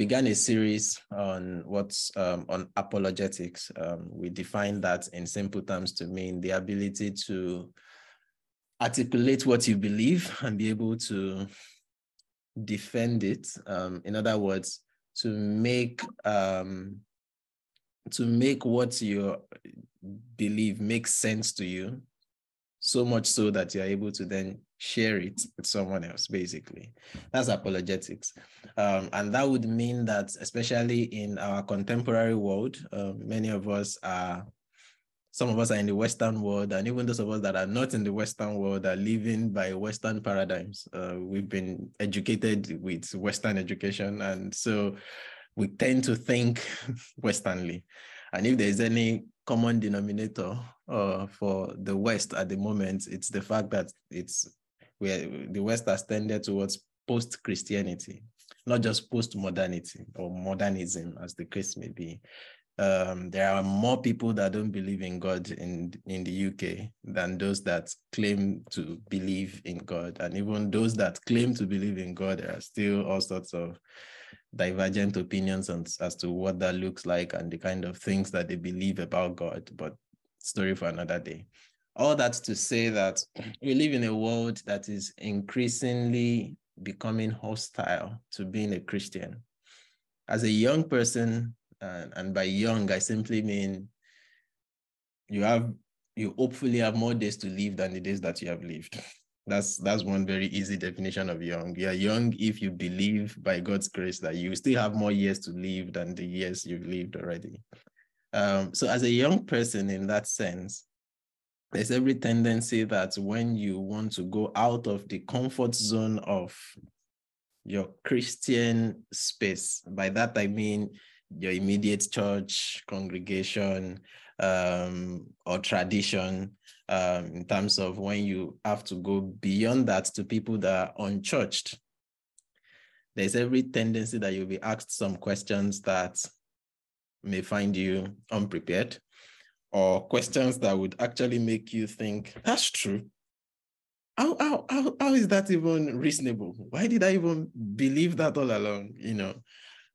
began a series on what's um, on apologetics. Um, we define that in simple terms to mean the ability to articulate what you believe and be able to defend it. Um, in other words, to make um, to make what you believe makes sense to you, so much so that you're able to then share it with someone else, basically. That's apologetics. Um, and that would mean that, especially in our contemporary world, uh, many of us are, some of us are in the Western world, and even those of us that are not in the Western world are living by Western paradigms. Uh, we've been educated with Western education, and so we tend to think Westernly. And if there's any common denominator uh, for the West at the moment, it's the fact that it's where the West has tended towards post-Christianity, not just post-modernity or modernism, as the case may be. Um, there are more people that don't believe in God in, in the UK than those that claim to believe in God. And even those that claim to believe in God, there are still all sorts of divergent opinions on, as to what that looks like and the kind of things that they believe about God. But story for another day all that to say that we live in a world that is increasingly becoming hostile to being a Christian. As a young person, uh, and by young, I simply mean you have you hopefully have more days to live than the days that you have lived. That's that's one very easy definition of young. You're young if you believe by God's grace that you still have more years to live than the years you've lived already. Um, so as a young person in that sense, there's every tendency that when you want to go out of the comfort zone of your Christian space, by that I mean your immediate church, congregation, um, or tradition, um, in terms of when you have to go beyond that to people that are unchurched. There's every tendency that you'll be asked some questions that may find you unprepared or questions that would actually make you think, that's true. How, how, how, how is that even reasonable? Why did I even believe that all along? You know,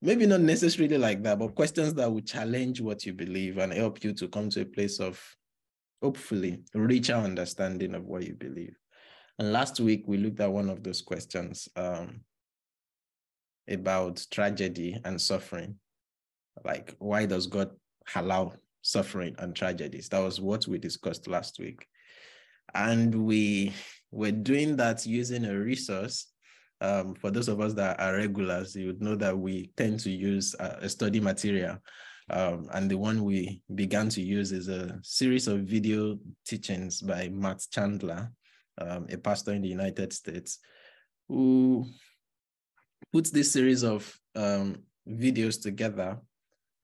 maybe not necessarily like that, but questions that would challenge what you believe and help you to come to a place of hopefully reach richer understanding of what you believe. And last week we looked at one of those questions um, about tragedy and suffering. Like, why does God allow suffering and tragedies. That was what we discussed last week. And we were doing that using a resource. Um, for those of us that are regulars, you would know that we tend to use a, a study material. Um, and the one we began to use is a series of video teachings by Matt Chandler, um, a pastor in the United States, who puts this series of um, videos together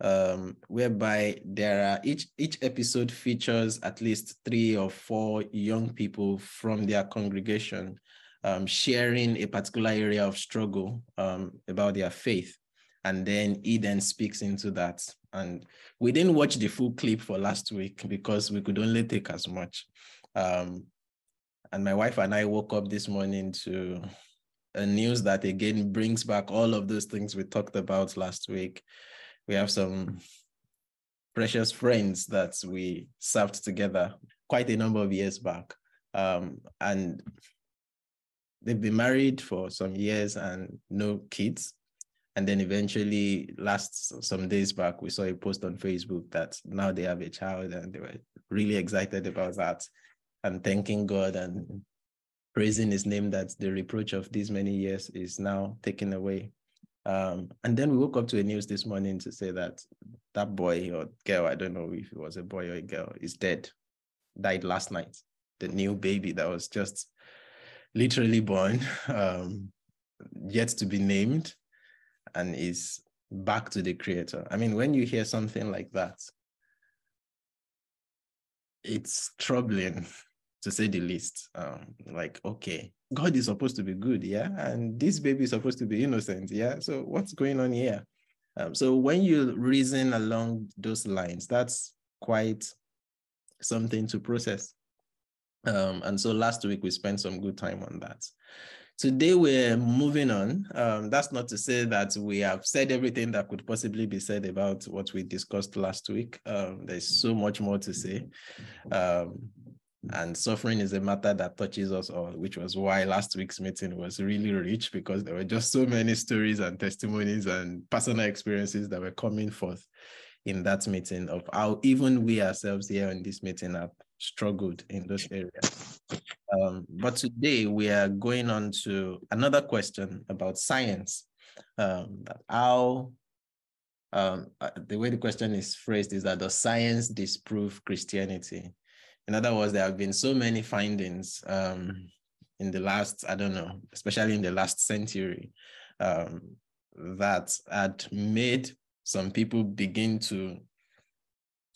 um, whereby there are each each episode features at least three or four young people from their congregation um, sharing a particular area of struggle um, about their faith, and then he then speaks into that. And we didn't watch the full clip for last week because we could only take as much. Um, and my wife and I woke up this morning to a news that again brings back all of those things we talked about last week we have some precious friends that we served together quite a number of years back. Um, and they've been married for some years and no kids. And then eventually, last some days back, we saw a post on Facebook that now they have a child and they were really excited about that and thanking God and praising his name that the reproach of these many years is now taken away. Um, and then we woke up to a news this morning to say that that boy or girl, I don't know if it was a boy or a girl, is dead, died last night. The new baby that was just literally born, um, yet to be named, and is back to the creator. I mean, when you hear something like that, it's troubling to say the least. Um, like, okay, God is supposed to be good, yeah, and this baby is supposed to be innocent, yeah. So what's going on here? Um, so when you reason along those lines, that's quite something to process. Um, and so last week we spent some good time on that. Today we're moving on. Um, that's not to say that we have said everything that could possibly be said about what we discussed last week. Um, there's so much more to say. Um, and suffering is a matter that touches us all, which was why last week's meeting was really rich because there were just so many stories and testimonies and personal experiences that were coming forth in that meeting of how even we ourselves here in this meeting have struggled in those areas. Um, but today we are going on to another question about science. Um, how um, uh, the way the question is phrased is that does science disprove Christianity? In other words, there have been so many findings um, in the last, I don't know, especially in the last century, um, that had made some people begin to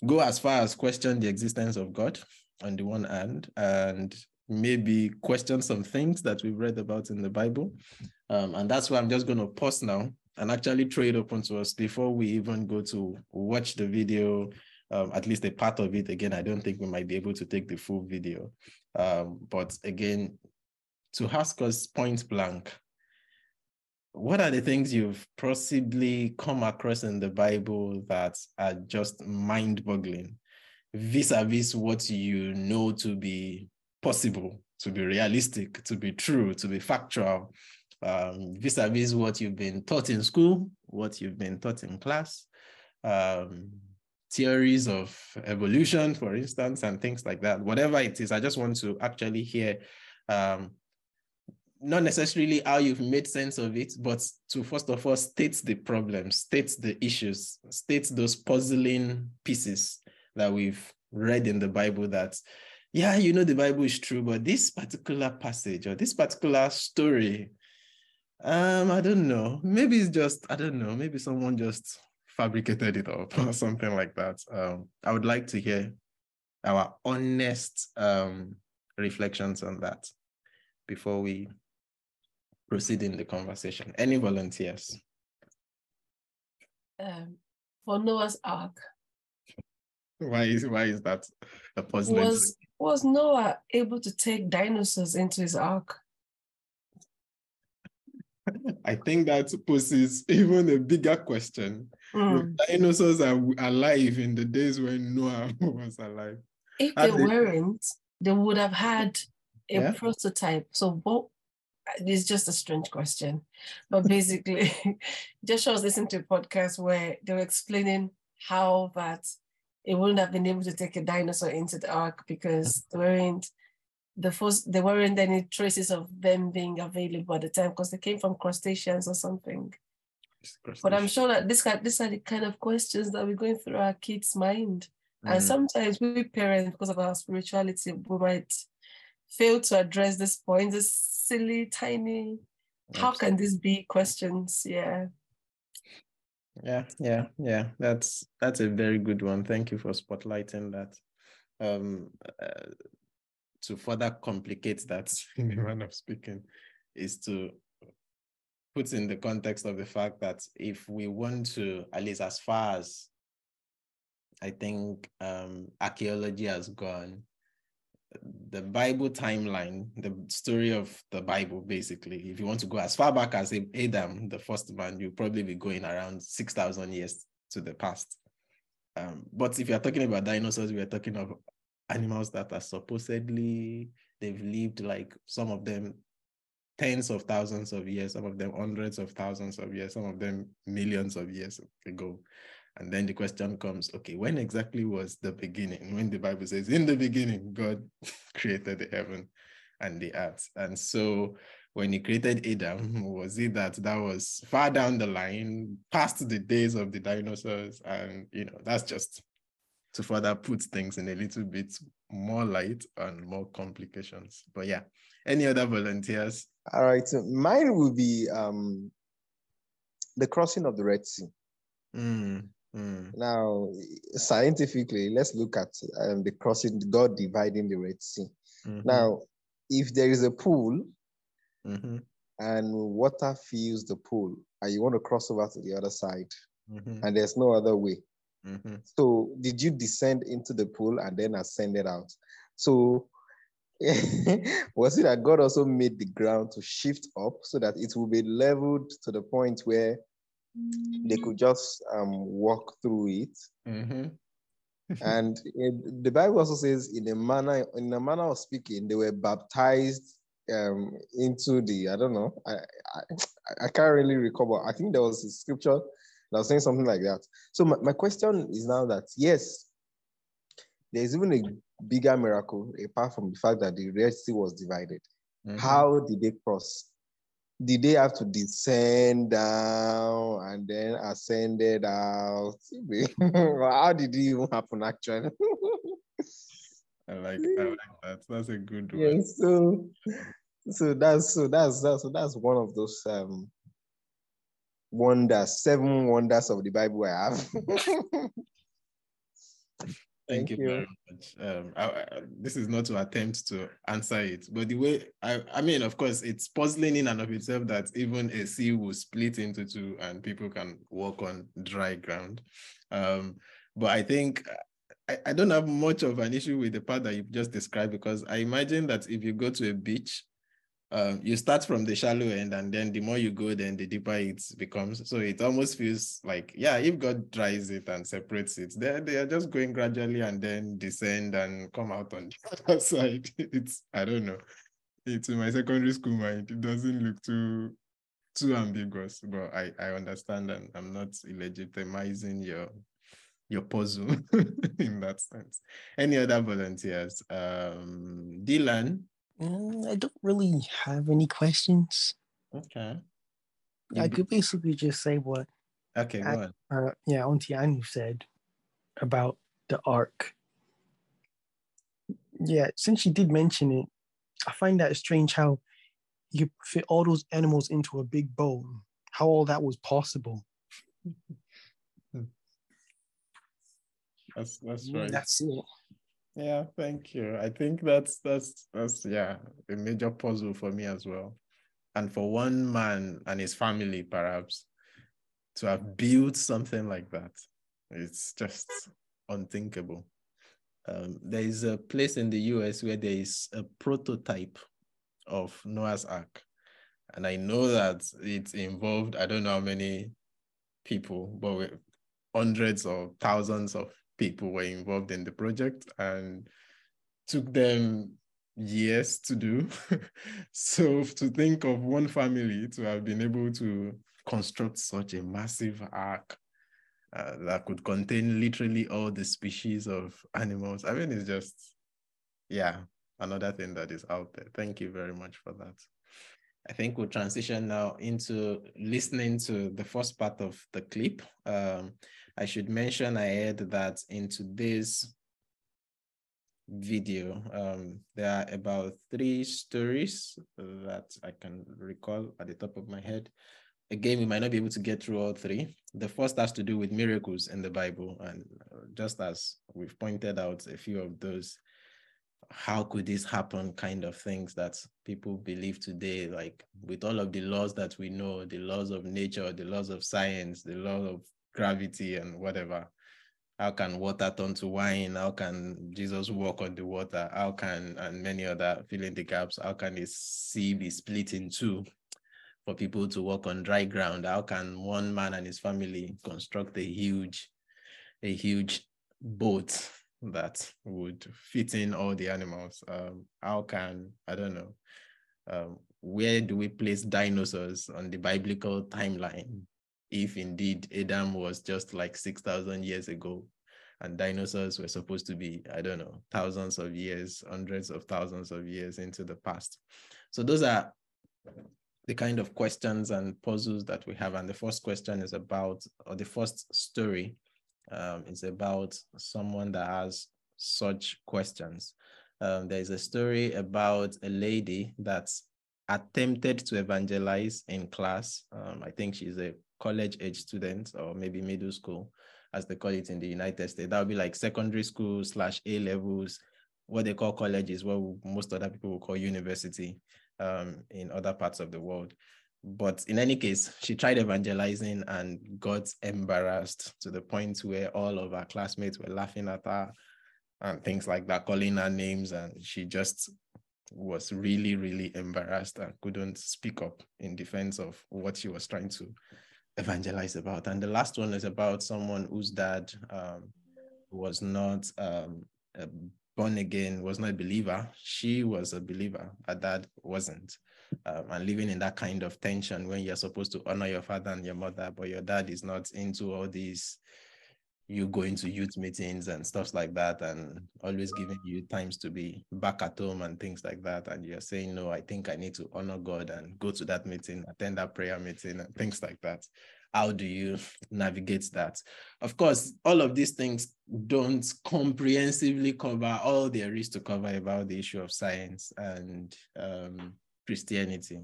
go as far as question the existence of God on the one hand, and maybe question some things that we've read about in the Bible. Um, and that's why I'm just going to pause now and actually throw it open to us before we even go to watch the video, um, at least a part of it. Again, I don't think we might be able to take the full video. Um, but again, to ask us point blank, what are the things you've possibly come across in the Bible that are just mind boggling vis a vis what you know to be possible, to be realistic, to be true, to be factual, vis a vis what you've been taught in school, what you've been taught in class, um, theories of evolution, for instance, and things like that. Whatever it is, I just want to actually hear um, not necessarily how you've made sense of it, but to first of all state the problems, state the issues, state those puzzling pieces that we've read in the Bible that, yeah, you know, the Bible is true, but this particular passage or this particular story, um, I don't know. Maybe it's just, I don't know, maybe someone just fabricated it up or something like that. Um, I would like to hear our honest um, reflections on that before we proceed in the conversation. Any volunteers? Um, for Noah's Ark. Why is why is that a positive? Was was Noah able to take dinosaurs into his ark? I think that poses even a bigger question. Mm. Dinosaurs are alive in the days when Noah was alive. If they, they weren't, they would have had a yeah? prototype. So what it's just a strange question. But basically, Joshua was listening to a podcast where they were explaining how that it wouldn't have been able to take a dinosaur into the ark because there weren't the first there weren't any traces of them being available at the time because they came from crustaceans or something. But I'm sure that this these are the kind of questions that we're going through our kids' mind. Mm. And sometimes we parents, because of our spirituality, we might fail to address this point, this silly, tiny, how can this be questions? Yeah. Yeah, yeah, yeah. That's that's a very good one. Thank you for spotlighting that. Um, uh, to further complicate that in the manner of speaking, is to put in the context of the fact that if we want to, at least as far as I think um, archaeology has gone, the Bible timeline, the story of the Bible, basically, if you want to go as far back as Adam, the first man, you'll probably be going around 6,000 years to the past. Um, but if you're talking about dinosaurs, we are talking of animals that are supposedly, they've lived like some of them tens of thousands of years, some of them hundreds of thousands of years, some of them millions of years ago. And then the question comes, okay, when exactly was the beginning? When the Bible says, in the beginning, God created the heaven and the earth. And so when he created Adam, was it that that was far down the line, past the days of the dinosaurs? And, you know, that's just to further put things in a little bit more light and more complications. But yeah, any other volunteers? All right, so mine will be um, the crossing of the Red Sea. Mm. Mm. Now, scientifically, let's look at um, the crossing, God dividing the Red Sea. Mm-hmm. Now, if there is a pool mm-hmm. and water fills the pool, and you want to cross over to the other side, mm-hmm. and there's no other way. Mm-hmm. So, did you descend into the pool and then ascended out? So, was it that God also made the ground to shift up so that it will be leveled to the point where they could just um, walk through it? Mm-hmm. and it, the Bible also says, in a manner, in a manner of speaking, they were baptized um, into the. I don't know. I, I I can't really recall, I think there was a scripture that was saying something like that. So my, my question is now that yes, there's even a bigger miracle apart from the fact that the Red Sea was divided. Mm-hmm. How did they cross? Did they have to descend down and then ascended out? How did it even happen actually? I like, I like that. That's a good one. Yeah, so so that's so that's that's so that's one of those um wonders, seven wonders of the Bible I have. Thank, Thank you, you, very much. Um, I, I, this is not to attempt to answer it, but the way I, I mean, of course, it's puzzling in and of itself that even a sea will split into two and people can walk on dry ground. Um, but I think I, I don't have much of an issue with the part that you've just described because I imagine that if you go to a beach um, you start from the shallow end and then the more you go then the deeper it becomes. So it almost feels like yeah if god dries it and separates it they they are just going gradually and then descend and come out on the other side. It's i don't know. It's in my secondary school mind. It doesn't look too too ambiguous but i i understand and i'm not legitimizing your your puzzle in that sense. Any other volunteers? Um dylan Mm, I don't really have any questions. Okay. I could basically just say what. Okay, go ahead. Uh, yeah, Auntie Anu said about the ark. Yeah, since she did mention it, I find that strange how you fit all those animals into a big bowl. How all that was possible. That's that's right. That's it. Yeah, thank you. I think that's that's that's yeah, a major puzzle for me as well. And for one man and his family, perhaps, to have built something like that, it's just unthinkable. Um, there is a place in the US where there is a prototype of Noah's Ark. And I know that it involved, I don't know how many people, but hundreds or thousands of people were involved in the project and took them years to do. so to think of one family to have been able to construct such a massive ark uh, that could contain literally all the species of animals. I mean, it's just, yeah, another thing that is out there. Thank you very much for that. I think we'll transition now into listening to the first part of the clip. Um, I should mention ahead that in today's video, um, there are about three stories that I can recall at the top of my head. Again, we might not be able to get through all three. The first has to do with miracles in the Bible. And just as we've pointed out a few of those, how could this happen kind of things that people believe today, like with all of the laws that we know, the laws of nature, the laws of science, the law of gravity and whatever. How can water turn to wine? How can Jesus walk on the water? How can, and many other fill in the gaps, how can the sea be split in two for people to walk on dry ground? How can one man and his family construct a huge, a huge boat that would fit in all the animals? Um, how can, I don't know, um, where do we place dinosaurs on the biblical timeline? if indeed Adam was just like 6,000 years ago and dinosaurs were supposed to be, I don't know, thousands of years, hundreds of thousands of years into the past. So those are the kind of questions and puzzles that we have. And the first question is about, or the first story um, is about someone that has such questions. Um, there's a story about a lady that attempted to evangelize in class. Um, I think she's a college age student or maybe middle school, as they call it in the United States. That would be like secondary school slash A levels. What they call college is what most other people will call university um, in other parts of the world. But in any case, she tried evangelizing and got embarrassed to the point where all of her classmates were laughing at her and things like that, calling her names. And she just was really, really embarrassed and couldn't speak up in defense of what she was trying to evangelize about. And the last one is about someone whose dad um, was not um, born again, was not a believer. She was a believer. Her dad wasn't. Um, and living in that kind of tension when you're supposed to honor your father and your mother, but your dad is not into all these you going to youth meetings and stuff like that and always giving you times to be back at home and things like that and you're saying no i think i need to honor god and go to that meeting attend that prayer meeting and things like that how do you navigate that of course all of these things don't comprehensively cover all there is to cover about the issue of science and um, christianity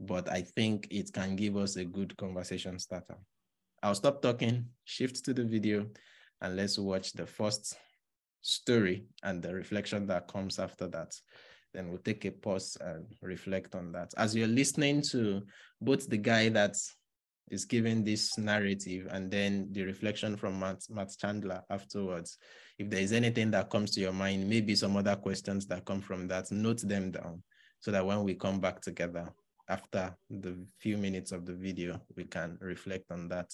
but i think it can give us a good conversation starter I'll stop talking, shift to the video, and let's watch the first story and the reflection that comes after that. Then we'll take a pause and reflect on that. As you're listening to both the guy that is giving this narrative and then the reflection from Matt, Matt Chandler afterwards, if there is anything that comes to your mind, maybe some other questions that come from that, note them down so that when we come back together after the few minutes of the video, we can reflect on that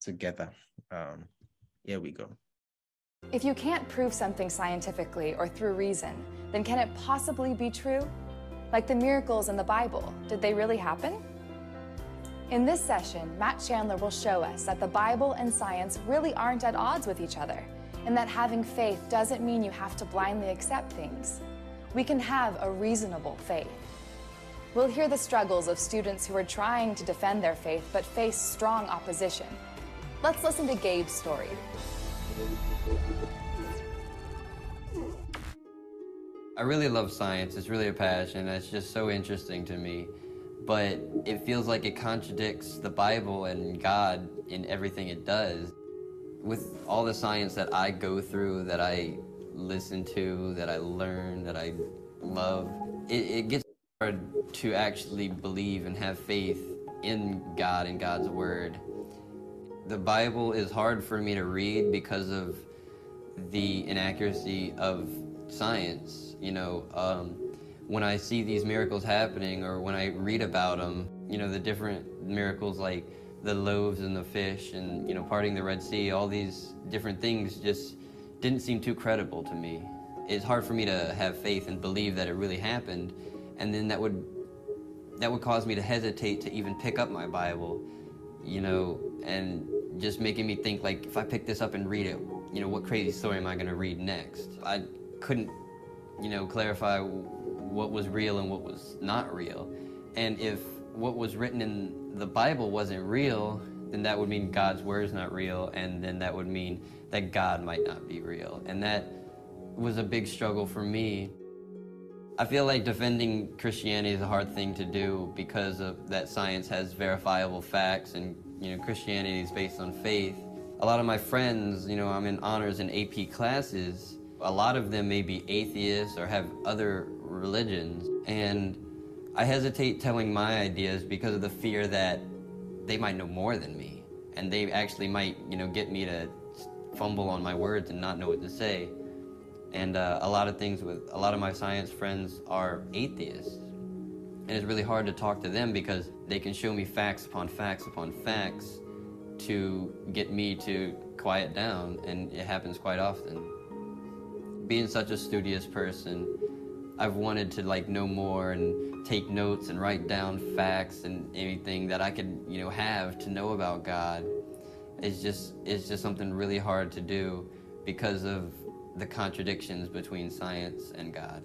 together. Um, here we go. If you can't prove something scientifically or through reason, then can it possibly be true? Like the miracles in the Bible, did they really happen? In this session, Matt Chandler will show us that the Bible and science really aren't at odds with each other, and that having faith doesn't mean you have to blindly accept things. We can have a reasonable faith. We'll hear the struggles of students who are trying to defend their faith but face strong opposition Let's listen to Gabe's story. I really love science. It's really a passion. It's just so interesting to me. But it feels like it contradicts the Bible and God in everything it does. With all the science that I go through, that I listen to, that I learn, that I love, it, it gets hard to actually believe and have faith in God and God's Word the Bible is hard for me to read because of the inaccuracy of science. You know, um, when I see these miracles happening or when I read about them, you know, the different miracles like the loaves and the fish and, you know, parting the Red Sea, all these different things just didn't seem too credible to me. It's hard for me to have faith and believe that it really happened. And then that would that would cause me to hesitate to even pick up my Bible, you know, and just making me think like if I pick this up and read it, you know, what crazy story am I going to read next? I couldn't, you know, clarify what was real and what was not real. And if what was written in the Bible wasn't real, then that would mean God's word is not real, and then that would mean that God might not be real. And that was a big struggle for me. I feel like defending Christianity is a hard thing to do because of that science has verifiable facts and you know, Christianity is based on faith. A lot of my friends, you know, I'm in honors and AP classes. A lot of them may be atheists or have other religions. And I hesitate telling my ideas because of the fear that they might know more than me. And they actually might, you know, get me to fumble on my words and not know what to say. And uh, a lot of things with a lot of my science friends are atheists. And it's really hard to talk to them because they can show me facts upon facts upon facts to get me to quiet down, and it happens quite often. Being such a studious person, I've wanted to like know more and take notes and write down facts and anything that I could, you know, have to know about God. It's just it's just something really hard to do because of the contradictions between science and God.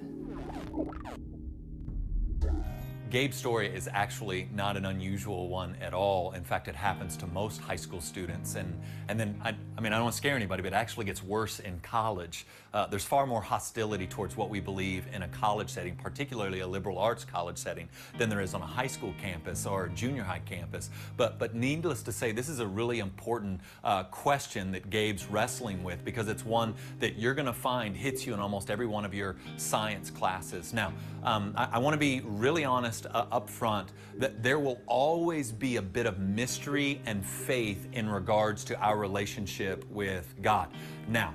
Gabe's story is actually not an unusual one at all. In fact, it happens to most high school students. And, and then, I, I mean, I don't want to scare anybody, but it actually gets worse in college. Uh, there's far more hostility towards what we believe in a college setting, particularly a liberal arts college setting, than there is on a high school campus or a junior high campus. But, but needless to say, this is a really important uh, question that Gabe's wrestling with because it's one that you're going to find hits you in almost every one of your science classes. Now, um, I, I want to be really honest uh, up front that there will always be a bit of mystery and faith in regards to our relationship with God. Now,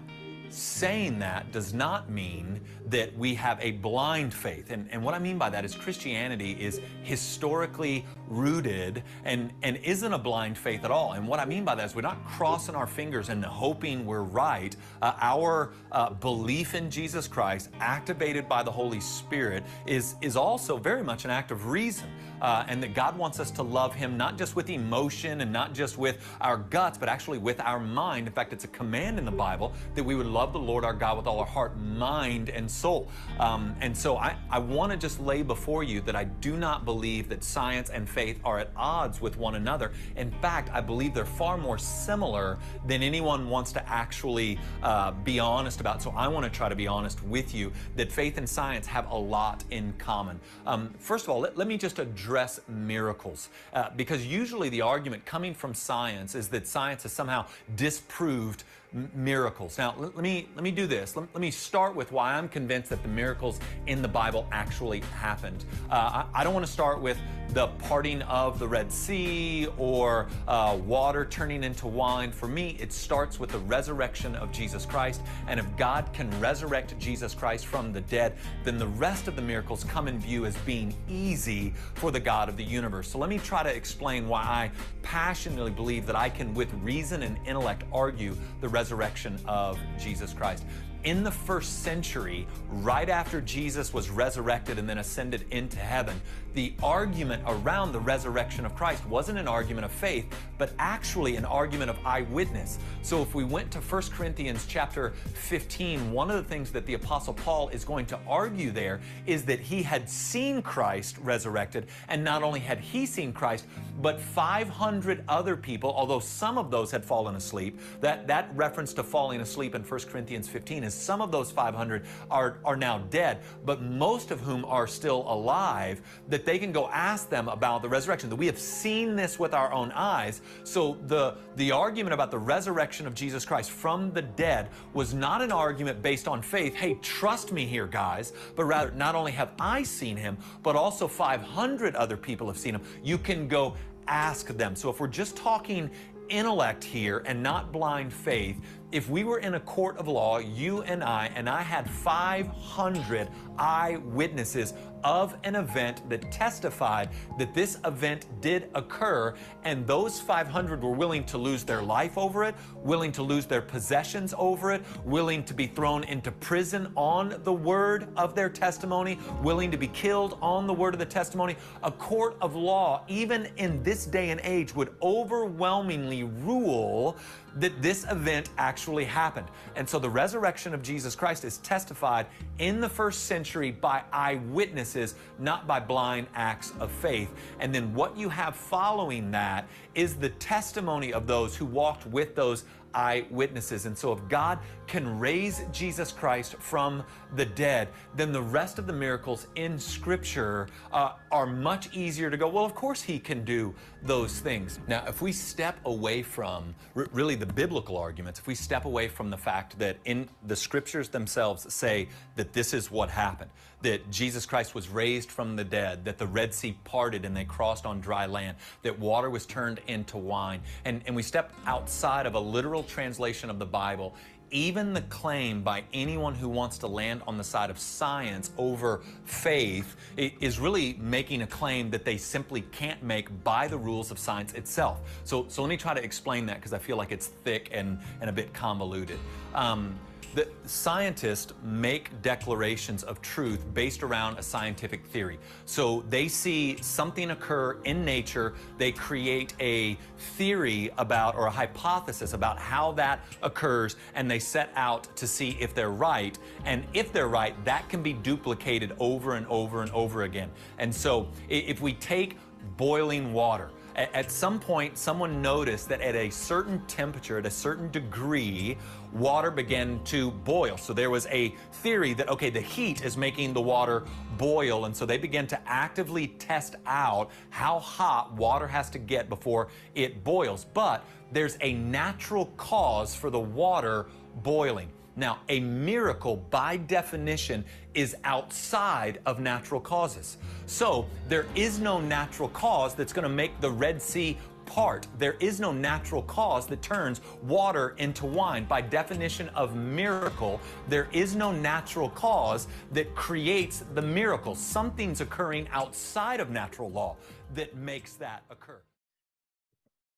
saying that does not mean that we have a blind faith. And, and what I mean by that is Christianity is historically rooted and, and isn't a blind faith at all. And what I mean by that is we're not crossing our fingers and hoping we're right. Uh, our uh, belief in Jesus Christ, activated by the Holy Spirit, is, is also very much an act of reason. Uh, and that God wants us to love Him not just with emotion and not just with our guts, but actually with our mind. In fact, it's a command in the Bible that we would love the Lord our God with all our heart, mind, and soul. Um, and so I, I want to just lay before you that I do not believe that science and faith are at odds with one another. In fact, I believe they're far more similar than anyone wants to actually uh, be honest about. So I want to try to be honest with you that faith and science have a lot in common. Um, first of all, let, let, me just address miracles. Uh, because usually the argument coming from science is that science has somehow disproved miracles. Now, let, me let me do this. Let, let, me start with why I'm convinced that the miracles in the Bible actually happened. Uh, I, I, don't want to start with the parting of the Red Sea or uh, water turning into wine. For me, it starts with the resurrection of Jesus Christ. And if God can resurrect Jesus Christ from the dead, then the rest of the miracles come in view as being easy for the God of the universe. So let me try to explain why I passionately believe that I can, with reason and intellect, argue the resurrection of Jesus Christ. In the first century, right after Jesus was resurrected and then ascended into heaven, the argument around the resurrection of Christ wasn't an argument of faith, but actually an argument of eyewitness. So if we went to 1 Corinthians chapter 15, one of the things that the apostle Paul is going to argue there is that he had seen Christ resurrected, and not only had he seen Christ, but 500 other people, although some of those had fallen asleep. That that reference to falling asleep in 1 Corinthians 15 is some of those 500 are are now dead, but most of whom are still alive that they can go ask them about the resurrection, that we have seen this with our own eyes. So the, the argument about the resurrection of Jesus Christ from the dead was not an argument based on faith, hey, trust me here, guys, but rather, not only have I seen him, but also 500 other people have seen him. You can go ask them. So if we're just talking intellect here and not blind faith, if we were in a court of law, you and I, and I had 500 eyewitnesses of an event that testified that this event did occur, and those 500 were willing to lose their life over it, willing to lose their possessions over it, willing to be thrown into prison on the word of their testimony, willing to be killed on the word of the testimony. A court of law, even in this day and age, would overwhelmingly rule that this event actually happened. And so the resurrection of Jesus Christ is testified in the first century by eyewitnesses, not by blind acts of faith. And then what you have following that is the testimony of those who walked with those eyewitnesses. And so, if God can raise Jesus Christ from the dead, then the rest of the miracles in Scripture uh, are much easier to go, well, of course He can do those things. Now, if we step away from really the biblical arguments, if we step away from the fact that in the Scriptures themselves say that this is what happened, that Jesus Christ was raised from the dead, that the Red Sea parted and they crossed on dry land, that water was turned into wine, and, and we step outside of a literal translation of the Bible, even the claim by anyone who wants to land on the side of science over faith is really making a claim that they simply can't make by the rules of science itself. So, so let me try to explain that because I feel like it's thick and, and a bit convoluted. Um, the scientists make declarations of truth based around a scientific theory. So they see something occur in nature, they create a theory about or a hypothesis about how that occurs, and they set out to see if they're right. And if they're right, that can be duplicated over and over and over again. And so if we take boiling water, at some point, someone noticed that at a certain temperature, at a certain degree, water began to boil. So there was a theory that, okay, the heat is making the water boil. And so they began to actively test out how hot water has to get before it boils. But there's a natural cause for the water boiling. Now, a miracle by definition is outside of natural causes. So there is no natural cause that's going to make the Red Sea part. There is no natural cause that turns water into wine. By definition of miracle, there is no natural cause that creates the miracle. Something's occurring outside of natural law that makes that occur.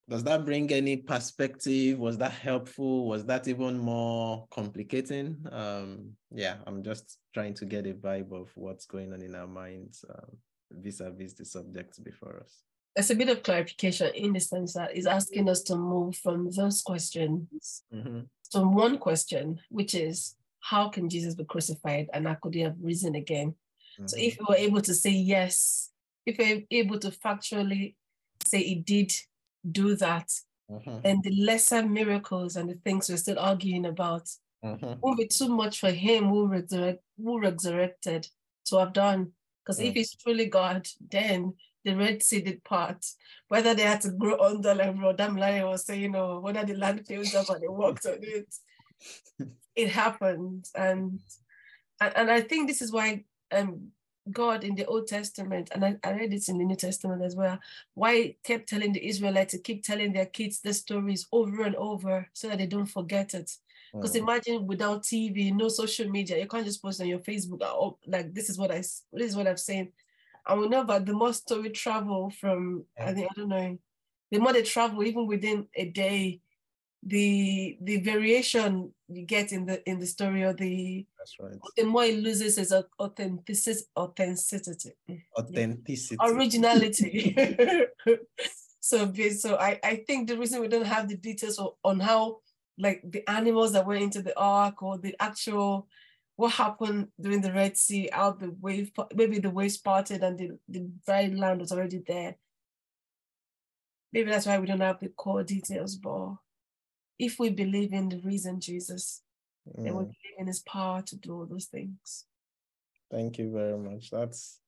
Does that bring any perspective? Was that helpful? Was that even more complicating? Um, yeah, I'm just trying to get a vibe of what's going on in our minds um, vis-a-vis the subjects before us. There's a bit of clarification in the sense that it's asking us to move from those questions mm-hmm. to one question, which is how can Jesus be crucified and how could he have risen again? Mm-hmm. So if we were able to say yes, if we're able to factually say he did do that, uh-huh. and the lesser miracles and the things we're still arguing about uh-huh. won't be too much for him who, resurrect, who resurrected to have done. Because if he's truly God, then the Red Sea did part. Whether they had to grow under, like Rodam Larry was saying, or whether the land filled up and they walked on it, it happened. And, and and I think this is why um, God in the Old Testament, and I, I, read it in the New Testament as well, why kept telling the Israelites to keep telling their kids the stories over and over so that they don't forget it. Because mm. imagine without TV, no social media, you can't just post on your Facebook, oh, like this is what I this is what I've seen. And we know that the more story travel from, I think, I don't know, the more they travel, even within a day, the the variation you get in the in the story or the that's right. the more it loses its authenticity authenticity. Authenticity. Originality. So so I, I think the reason we don't have the details on how like the animals that went into the ark or the actual what happened during the red sea out the wave maybe the waves parted and the, the dry land was already there. Maybe that's why we don't have the core details but if we believe in the reason Jesus, mm. then we believe in his power to do all those things. Thank you very much. That's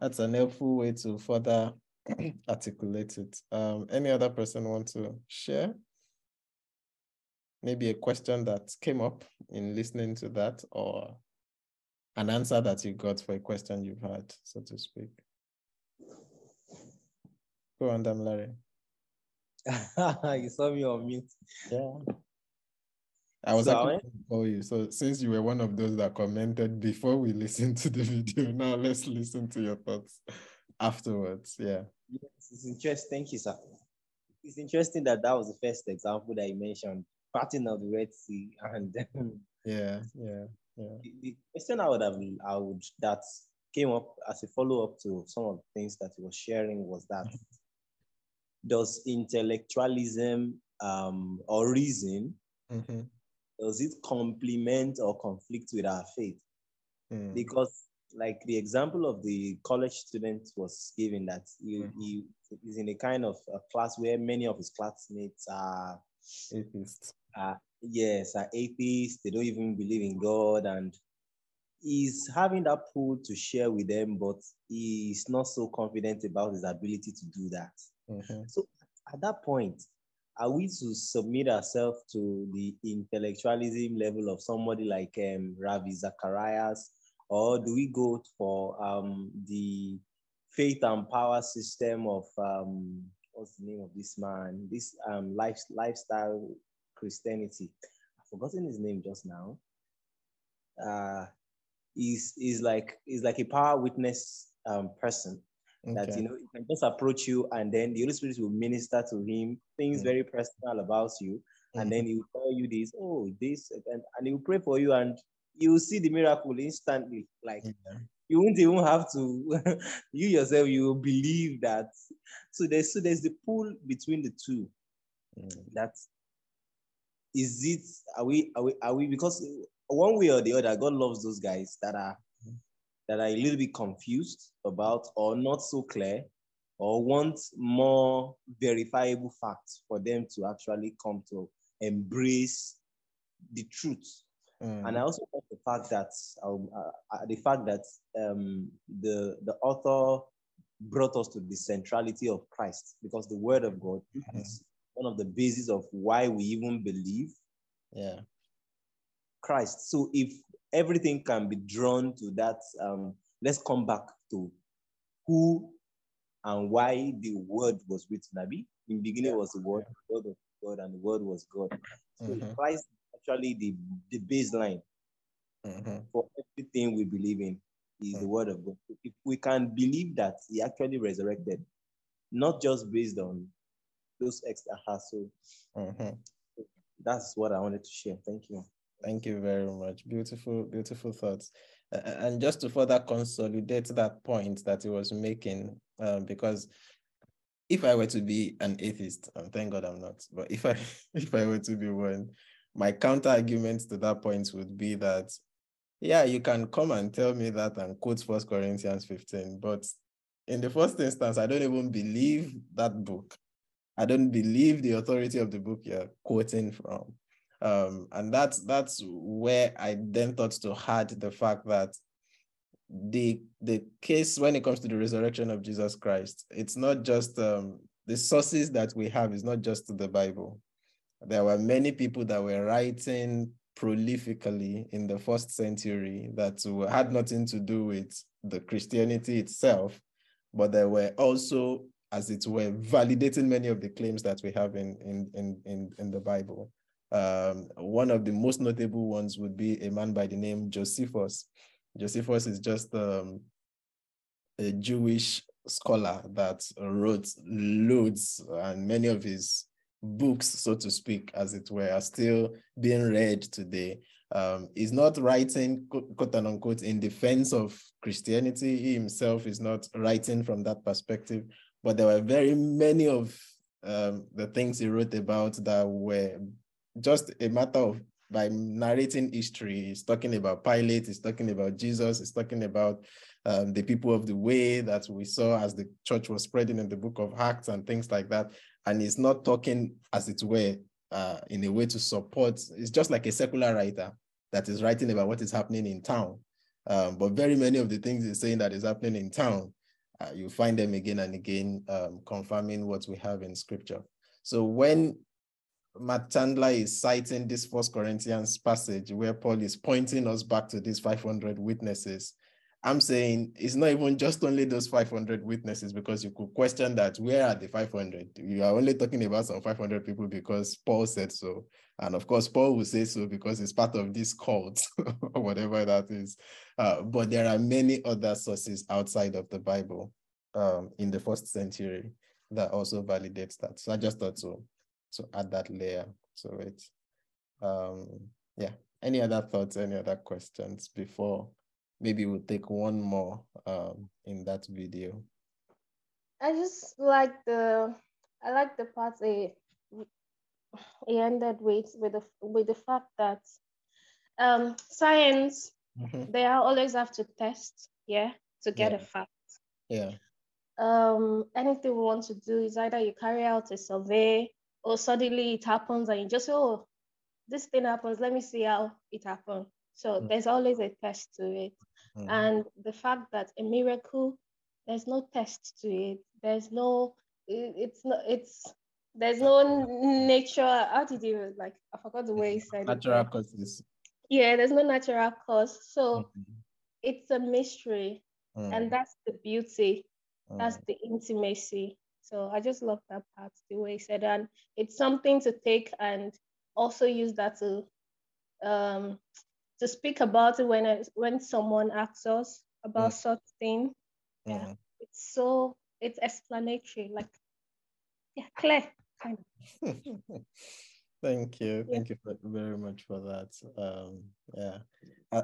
that's an helpful way to further articulate it. Um, any other person want to share? Maybe a question that came up in listening to that, or an answer that you got for a question you've had, so to speak. Go on, Larry. you saw me on mute. Yeah. I was so actually to call you. So since you were one of those that commented before we listened to the video, now let's listen to your thoughts afterwards. Yeah. Yes, it's interesting. Thank you, sir. It's interesting that that was the first example that you mentioned, parting of the Red Sea, and then yeah, yeah, yeah. The, the question I would have, I would that came up as a follow up to some of the things that he was sharing was that does intellectualism um, or reason mm-hmm. does it complement or conflict with our faith? Mm. Because like the example of the college student was given that he, mm-hmm. he is in a kind of a class where many of his classmates are atheists. Uh, yes, are atheists. They don't even believe in God, and he's having that pool to share with them, but he's not so confident about his ability to do that. Mm-hmm. So at that point, are we to submit ourselves to the intellectualism level of somebody like um, Ravi Zacharias, or do we go for um, the faith and power system of um, what's the name of this man? This um, life, lifestyle Christianity. I've forgotten his name just now. Uh, is is like is like a power witness um, person Okay. That you know, he can just approach you, and then the Holy Spirit will minister to him things mm-hmm. very personal about you, mm-hmm. and then he will tell you this, oh, this, and, and he will pray for you, and you will see the miracle instantly. Like mm-hmm. you won't even have to, you yourself, you will believe that. So there's so there's the pull between the two. Mm. That is it. Are we? Are we? Are we? Because one way or the other, God loves those guys that are that are a little bit confused about or not so clear or want more verifiable facts for them to actually come to embrace the truth. Mm. And I also like the fact that um, uh, uh, the fact that um, the the author brought us to the centrality of Christ because the Word of God mm-hmm. is one of the bases of why we even believe. Yeah. Christ. So if everything can be drawn to that. Um, let's come back to who and why the word was written. Abi, in beginning was the word, the word of God, and the word was God. So mm-hmm. Christ actually the, the baseline mm-hmm. for everything we believe in is mm-hmm. the word of God. If we can believe that he actually resurrected, not just based on those extra hassle. Mm-hmm. That's what I wanted to share. Thank you. Thank you very much. Beautiful, beautiful thoughts. And just to further consolidate that point that he was making, um, because if I were to be an atheist, and thank God I'm not, but if I if I were to be one, my counter argument to that point would be that, yeah, you can come and tell me that and quote First Corinthians 15, but in the first instance, I don't even believe that book. I don't believe the authority of the book you're quoting from. Um, and that's that's where I then thought to add the fact that the the case when it comes to the resurrection of Jesus Christ, it's not just um, the sources that we have is not just the Bible. There were many people that were writing prolifically in the first century that had nothing to do with the Christianity itself, but they were also, as it were, validating many of the claims that we have in in in in, in the Bible. Um, one of the most notable ones would be a man by the name Josephus. Josephus is just um, a Jewish scholar that wrote loads, and many of his books, so to speak, as it were, are still being read today. Um, he's not writing, quote unquote, in defense of Christianity. He himself is not writing from that perspective, but there were very many of um, the things he wrote about that were just a matter of by narrating history, he's talking about Pilate, he's talking about Jesus, he's talking about um, the people of the way that we saw as the church was spreading in the book of Acts and things like that. And he's not talking, as it were, uh, in a way to support, it's just like a secular writer that is writing about what is happening in town. Um, but very many of the things he's saying that is happening in town, uh, you find them again and again um, confirming what we have in scripture. So when Matt Chandler is citing this First Corinthians passage where Paul is pointing us back to these 500 witnesses. I'm saying it's not even just only those 500 witnesses because you could question that where are the 500? You are only talking about some 500 people because Paul said so. And of course, Paul will say so because it's part of this cult or whatever that is. Uh, but there are many other sources outside of the Bible um, in the first century that also validates that. So I just thought so to add that layer to it. Um, yeah. Any other thoughts? Any other questions before? Maybe we'll take one more um, in that video. I just like the I like the part they he ended with with the with the fact that um, science mm-hmm. they always have to test, yeah, to get yeah. a fact. Yeah. Um, anything we want to do is either you carry out a survey or suddenly it happens and you just oh this thing happens let me see how it happened so mm. there's always a test to it mm. and the fact that a miracle there's no test to it there's no it's not it's there's no nature how did you like i forgot the way he said natural it causes yeah there's no natural cause so mm-hmm. it's a mystery mm. and that's the beauty that's mm. the intimacy so I just love that part, the way he said, and it's something to take and also use that to um, to speak about it when it, when someone asks us about mm. such thing. Yeah, mm. it's so it's explanatory, like yeah, clear kind of. Thank you. Thank you very much for that. Um, yeah.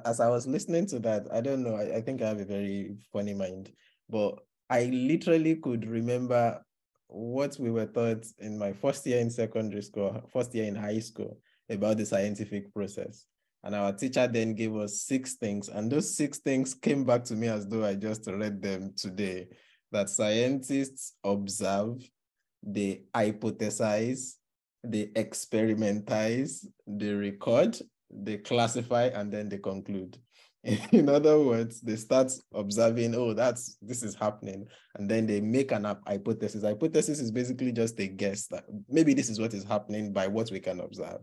As I was listening to that, I don't know, I, I think I have a very funny mind, but I literally could remember what we were taught in my first year in secondary school, first year in high school about the scientific process. And our teacher then gave us six things. And those six things came back to me as though I just read them today that scientists observe, they hypothesize, they experimentize, they record, they classify, and then they conclude. in other words, they start observing, oh, that's this is happening, and then they make an hypothesis. Hypothesis is basically just a guess that maybe this is what is happening by what we can observe,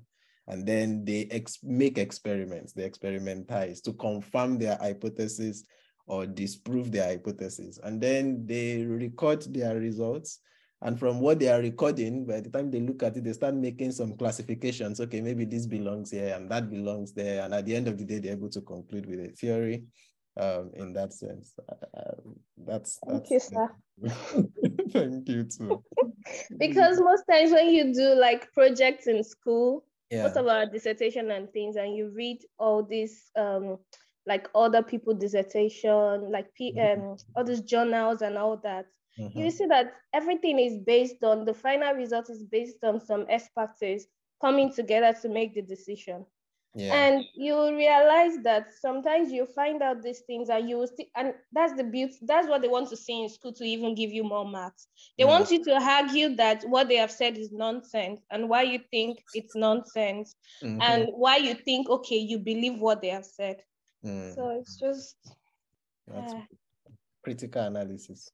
and then they ex- make experiments. They experimentize to confirm their hypothesis or disprove their hypothesis. And then they record their results. And from what they are recording, by the time they look at it, they start making some classifications. Okay, maybe this belongs here and that belongs there. And at the end of the day, they're able to conclude with a theory um, in that sense. Uh, that's, that's, Thank you, sir. Thank you too. because most times when you do like projects in school, yeah. most of our dissertation and things, and you read all these um, like other people dissertation, like P, mm-hmm. um, all these journals and all that. Mm-hmm. You see that everything is based on the final result is based on some expertise coming together to make the decision. Yeah. And you realize that sometimes you find out these things and you will and that's the beauty, that's what they want to see in school to even give you more marks. They yeah. want you to argue that what they have said is nonsense and why you think it's nonsense mm-hmm. and why you think, okay, you believe what they have said. Mm. So it's just that's uh, critical analysis.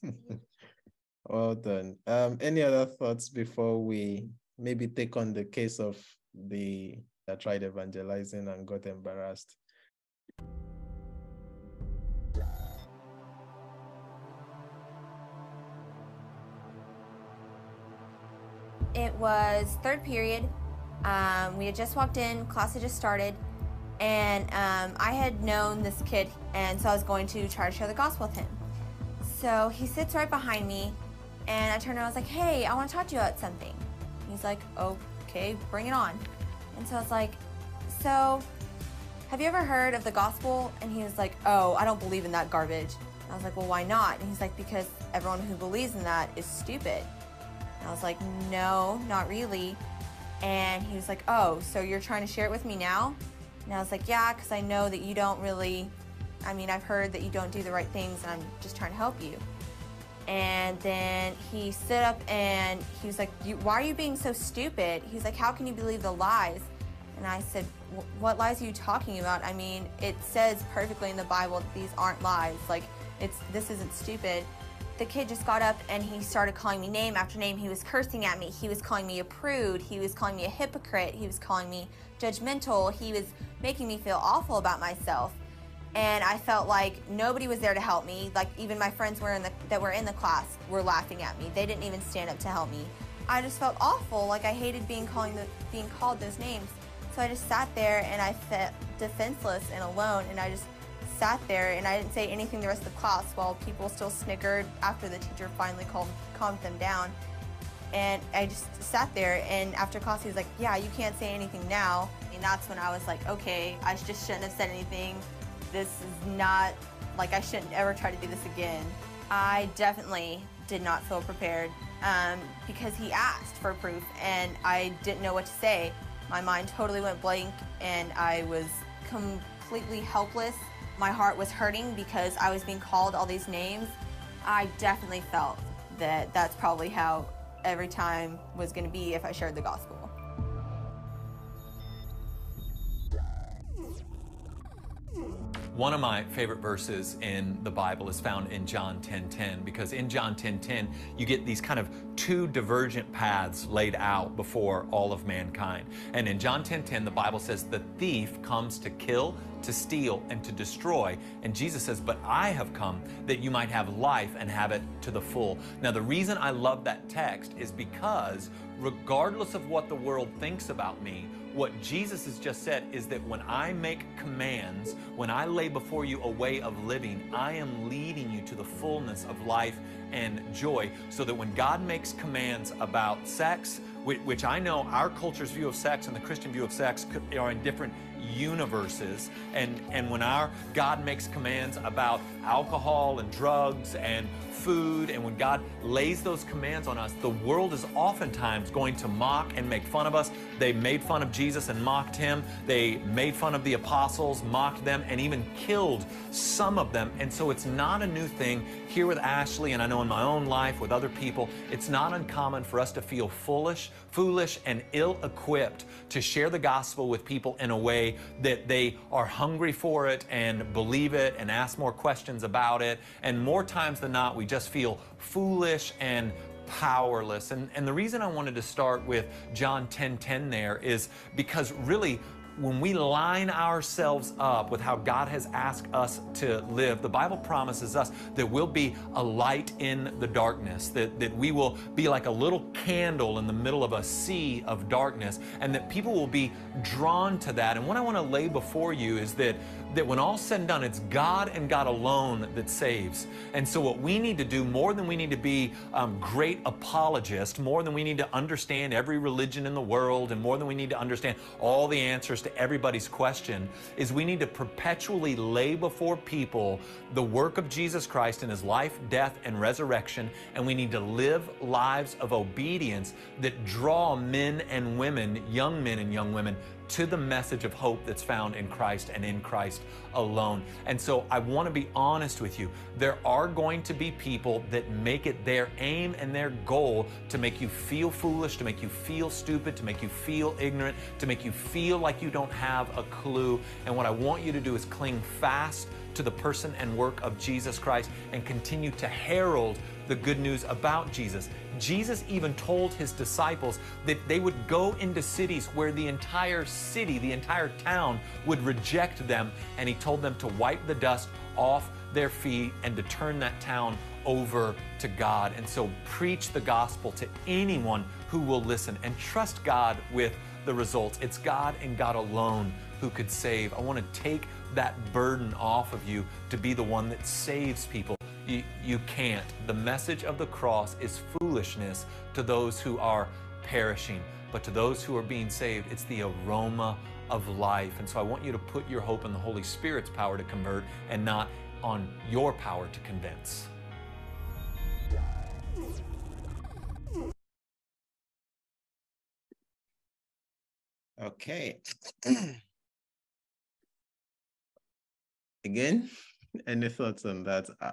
well done. Um, any other thoughts before we maybe take on the case of the that tried evangelizing and got embarrassed? It was third period. Um, we had just walked in, class had just started, and um, I had known this kid, and so I was going to try to share the gospel with him. So he sits right behind me, and I turned around. And I was like, "Hey, I want to talk to you about something." He's like, "Okay, bring it on." And so I was like, "So, have you ever heard of the gospel?" And he was like, "Oh, I don't believe in that garbage." I was like, "Well, why not?" And he's like, "Because everyone who believes in that is stupid." And I was like, "No, not really." And he was like, "Oh, so you're trying to share it with me now?" And I was like, yeah, because I know that you don't really, I mean, I've heard that you don't do the right things and I'm just trying to help you. And then he stood up and he was like, why are you being so stupid? He's like, how can you believe the lies? And I said, what lies are you talking about? I mean, it says perfectly in the Bible that these aren't lies. Like, it's this isn't stupid. The kid just got up and he started calling me name after name. He was cursing at me. He was calling me a prude. He was calling me a hypocrite. He was calling me judgmental. He was making me feel awful about myself. And I felt like nobody was there to help me. Like even my friends were in the, that were in the class were laughing at me. They didn't even stand up to help me. I just felt awful. Like I hated being calling the, being called those names. So I just sat there and I felt defenseless and alone. And I just sat there and I didn't say anything the rest of the class while people still snickered after the teacher finally calmed, calmed them down. And I just sat there and after class he was like, yeah, you can't say anything now. And that's when I was like, okay, I just shouldn't have said anything. This is not, like I shouldn't ever try to do this again. I definitely did not feel prepared um, because he asked for proof and I didn't know what to say. My mind totally went blank and I was completely helpless. My heart was hurting because I was being called all these names. I definitely felt that that's probably how every time was going to be if I shared the gospel. One of my favorite verses in the Bible is found in John 10:10 10, because in John 10:10 10, you get these kind of two divergent paths laid out before all of mankind. And in John 10:10 10, the Bible says the thief comes to kill, to steal and to destroy. And Jesus says, "But I have come that you might have life and have it to the full." Now the reason I love that text is because regardless of what the world thinks about me, what Jesus has just said is that when I make commands, when I lay before you a way of living, I am leading you to the fullness of life and joy. So that when God makes commands about sex, which I know our culture's view of sex and the Christian view of sex are in different universes. And, and when our God makes commands about alcohol and drugs and food, and when God lays those commands on us, the world is oftentimes going to mock and make fun of us. They made fun of Jesus and mocked him. They made fun of the apostles, mocked them, and even killed some of them. And so it's not a new thing here with Ashley, and I know in my own life with other people, it's not uncommon for us to feel foolish, foolish, and ill equipped to share the gospel with people in a way that they are hungry for it and believe it and ask more questions about it. And more times than not, we just feel foolish and powerless. And, and the reason I wanted to start with John 10 10 there is because really when we line ourselves up with how God has asked us to live, the Bible promises us that we'll be a light in the darkness, that, that we will be like a little candle in the middle of a sea of darkness, and that people will be drawn to that. And what I want to lay before you is that that when all's said and done, it's God and God alone that saves. And so, what we need to do more than we need to be um, great apologists, more than we need to understand every religion in the world, and more than we need to understand all the answers to everybody's question, is we need to perpetually lay before people the work of Jesus Christ in his life, death, and resurrection. And we need to live lives of obedience that draw men and women, young men and young women, to the message of hope that's found in Christ and in Christ alone. And so I want to be honest with you. There are going to be people that make it their aim and their goal to make you feel foolish, to make you feel stupid, to make you feel ignorant, to make you feel like you don't have a clue. And what I want you to do is cling fast to the person and work of Jesus Christ and continue to herald the good news about Jesus. Jesus even told his disciples that they would go into cities where the entire city, the entire town would reject them, and he told them to wipe the dust off their feet and to turn that town over to God. And so preach the gospel to anyone who will listen and trust God with the results. It's God and God alone who could save. I want to take that burden off of you to be the one that saves people. You, you can't. The message of the cross is foolishness to those who are perishing, but to those who are being saved, it's the aroma of life. And so I want you to put your hope in the Holy Spirit's power to convert and not on your power to convince. Okay. Again, any thoughts on that? Uh,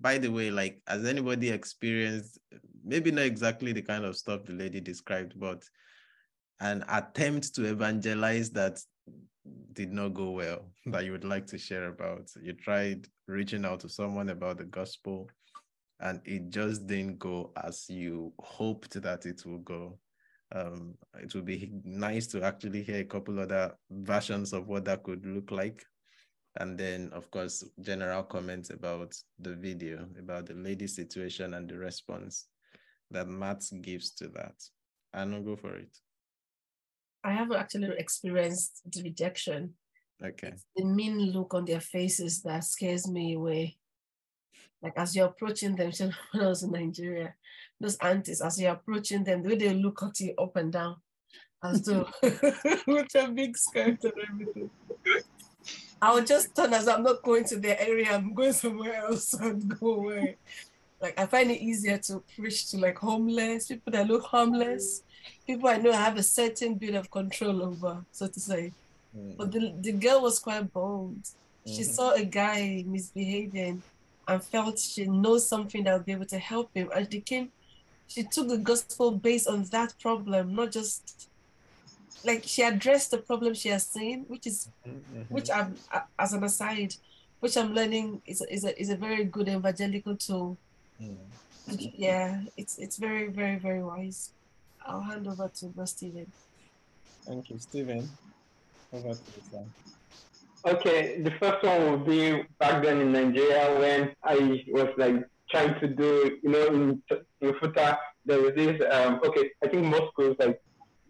by the way, like, has anybody experienced maybe not exactly the kind of stuff the lady described, but an attempt to evangelize that did not go well that you would like to share about? You tried reaching out to someone about the gospel and it just didn't go as you hoped that it will go. Um, it would be nice to actually hear a couple other versions of what that could look like and then of course general comments about the video about the lady situation and the response that matt gives to that. I don't go for it. I haven't actually experienced the rejection. Okay. It's the mean look on their faces that scares me away like as you're approaching them when i was in nigeria those aunties as you're approaching them the way they look at you up and down as though with a big skirt and everything I would just turn as I'm not going to their area, I'm going somewhere else and go away. Like I find it easier to preach to like homeless, people that look homeless, people I know have a certain bit of control over, so to say. Mm-hmm. But the, the girl was quite bold. Mm-hmm. She saw a guy misbehaving and felt she knows something that would be able to help him. And she came, she took the gospel based on that problem, not just like she addressed the problem she has seen, which is mm-hmm. which I'm as an aside, which I'm learning is a, is a is a very good evangelical tool. Mm-hmm. Yeah, it's it's very very very wise. I'll hand over to Bro Stephen. Thank you, Stephen. Over to you, Okay, the first one would be back then in Nigeria when I was like trying to do, you know, in, in FUTA, there was this, um, okay, I think most schools like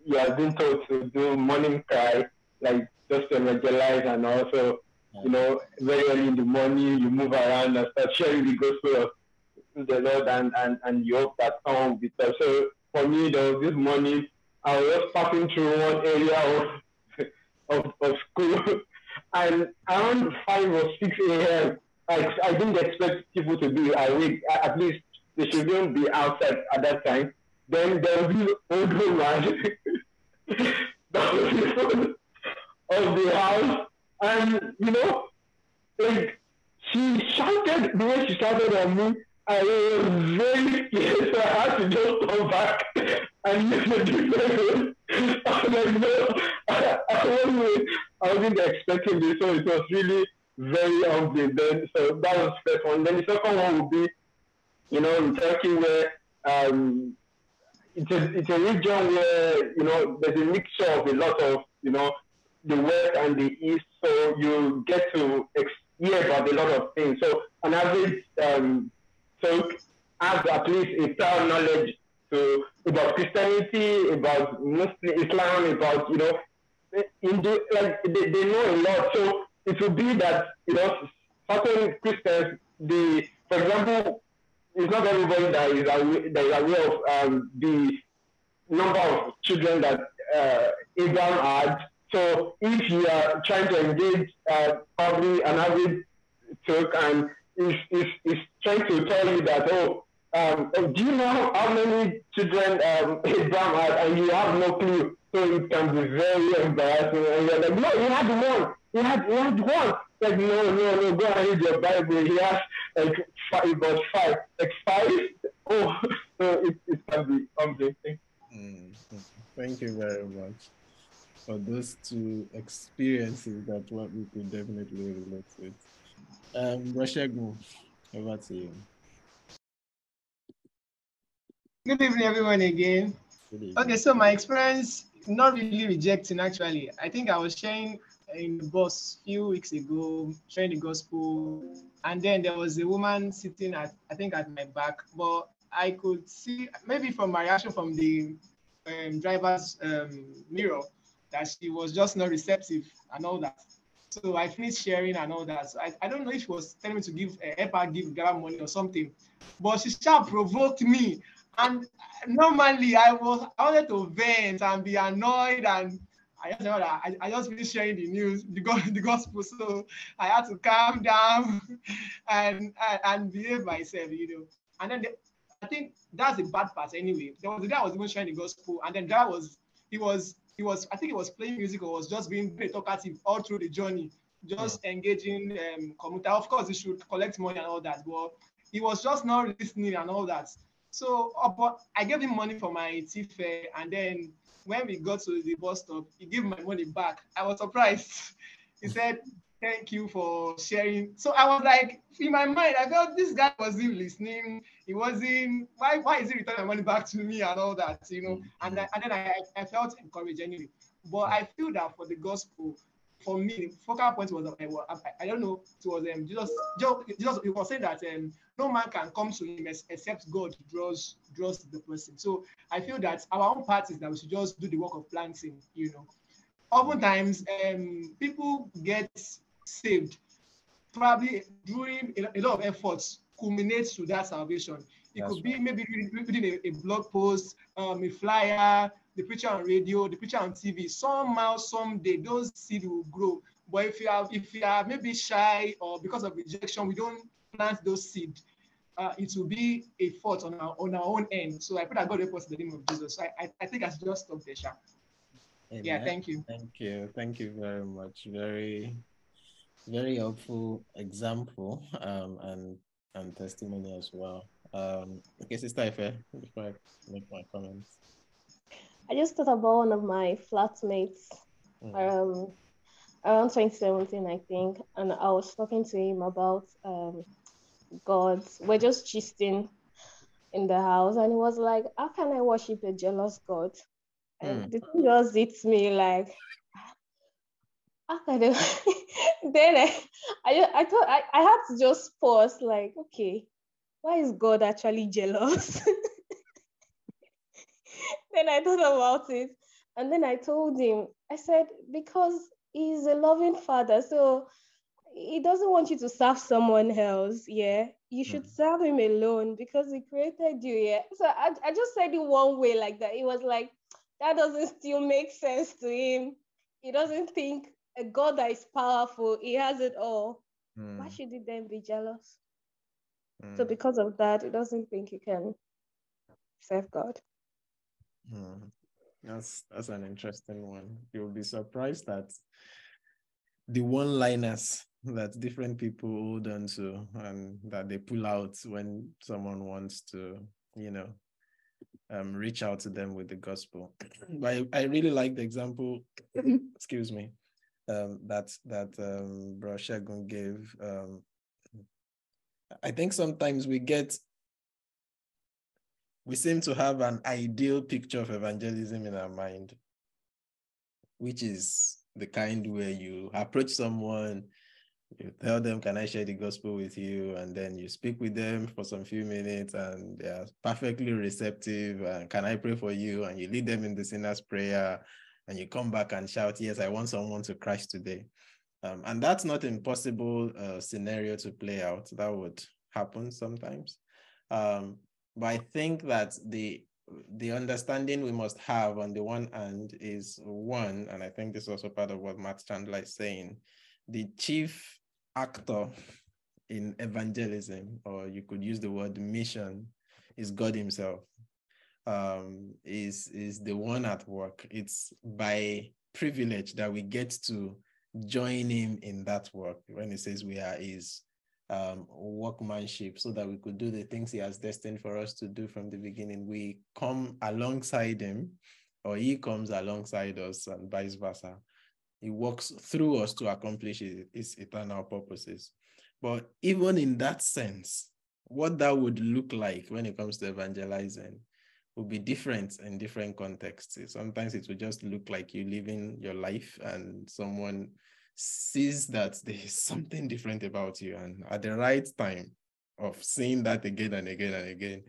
you have been told to do morning cry, like just to evangelize and also, you know, very early in the morning you move around and start sharing the gospel of the Lord and, and, and you hope that someone will be touched. So for me, there was this morning, I was just passing through one area of, of, of school and around 5 or 6 a.m., I, I didn't expect people to be awake. At least they shouldn't be outside at that time. Then there was this old woman of the house. And, you know, like, she shouted the way she shouted on me. I was very scared, so I had to just come back and use a different way. I was like, no, I, I, wasn't, expecting this, so it was really very humbling. Then, so that was the first one. Then the second one would be, you know, in Turkey where um, it's a it's a region where you know there's a mixture of a lot of you know the west and the east, so you get to hear about a lot of things. So an average um, folk has at least a fair knowledge to about Christianity, about Muslim Islam, about you know, Hindu, like they, they know a lot. So it would be that you know certain Christians, the for example, it's not everybody that is aware, that is aware of um, the number of children that uh, Abraham had. So if you are trying to engage uh, probably an average Turk and is, is, is trying to tell you that, oh, um, oh, do you know how many children um, Abraham had and you have no clue? So it can be very embarrassing. And you're like, no, he had one. He had, he had one. Like, no, no, no, go and read your Bible. He has like five, about five. Like five? Oh, so it, it can be amazing. Mm, thank you very much for those two experiences that what we could definitely relate with. Um, Roshegun, over to you. Good evening, everyone, again. Okay, so my experience, not really rejecting actually. I think I was sharing in the bus a few weeks ago, sharing the gospel, and then there was a woman sitting at, I think, at my back, but I could see, maybe from my reaction from the um, driver's um, mirror, that she was just not receptive and all that. So I finished sharing and all that. So I, I don't know if she was telling me to give uh, help her give grab money or something, but she sharp provoked me. And normally I was I wanted to vent and be annoyed and I just that I, I just finished sharing the news, the, the gospel, so I had to calm down and, and, and behave myself, you know. And then the, I think that's the bad part anyway. There was the guy was even sharing the gospel, and then that was he was he was I think he was playing music or was just being very talkative all through the journey, just yeah. engaging um commuter. Of course, he should collect money and all that, but he was just not listening and all that. So, uh, but I gave him money for my tea fare, and then when we got to the bus stop, he gave my money back. I was surprised. he said, thank you for sharing. So I was like, in my mind, I felt this guy wasn't listening. He wasn't, why, why is he returning my money back to me and all that, you know? And, and then I, I felt encouraged anyway. But I feel that for the gospel, for me, focal point was, I, I, I don't know, it was um, Jesus, Jesus, was saying that um, no man can come to him except God draws draws the person. So I feel that our own part is that we should just do the work of planting, you know. Oftentimes, um, people get saved probably during a, a lot of efforts culminates to that salvation. It That's could right. be maybe reading a, a, blog post, um, a flyer, the preacher on radio, the preacher on TV. Somehow, someday, those seeds will grow. But if you are if you are maybe shy or because of rejection, we don't plant those seeds. Uh, it will be a fault on our on our own end. So I pray that God help us in the name of Jesus. So I, I, I think I should just stop there, Sha. Yeah, thank you. Thank you. Thank you very much. Very very helpful example um, and and testimony as well. Um, okay, Sister Ife, before I make my comments. I just thought about one of my flatmates mm. um, around 2017, I think, and I was talking to him about um, God. We're just gisting in the house, and he was like, How can I worship a jealous God? And mm. the thing just hits me like, okay then I, I i thought I, I had to just pause like okay why is god actually jealous then i thought about it and then i told him i said because he's a loving father so he doesn't want you to serve someone else yeah you should mm. serve him alone because he created you yeah so I, I just said it one way like that it was like that doesn't still make sense to him he doesn't think a God that is powerful, he has it all. Mm. Why should he then be jealous? Mm. So because of that, he doesn't think he can serve God. Mm. That's that's an interesting one. You'll be surprised that the one-liners that different people hold on to and that they pull out when someone wants to, you know, um, reach out to them with the gospel. but I, I really like the example, excuse me, um, that that um, Bro Shagun gave. Um, I think sometimes we get we seem to have an ideal picture of evangelism in our mind, which is the kind where you approach someone, you tell them, Can I share the gospel with you? And then you speak with them for some few minutes and they are perfectly receptive. And can I pray for you? And you lead them in the sinner's prayer and you come back and shout, Yes, I want someone to crash today. Um, and that's not impossible uh, scenario to play out. That would happen sometimes. Um, but I think that the the understanding we must have on the one hand is one, and I think this is also part of what Matt Chandler is saying. The chief actor in evangelism, or you could use the word mission, is God Himself. Um, is is the one at work. It's by privilege that we get to join Him in that work. When He says we are His um, workmanship so that we could do the things he has destined for us to do from the beginning. We come alongside him, or he comes alongside us, and vice versa. He works through us to accomplish his, eternal purposes. But even in that sense, what that would look like when it comes to evangelizing will be different in different contexts. Sometimes it will just look like you living your life and someone sees that there is something different about you. And at the right time of seeing that again and again and again,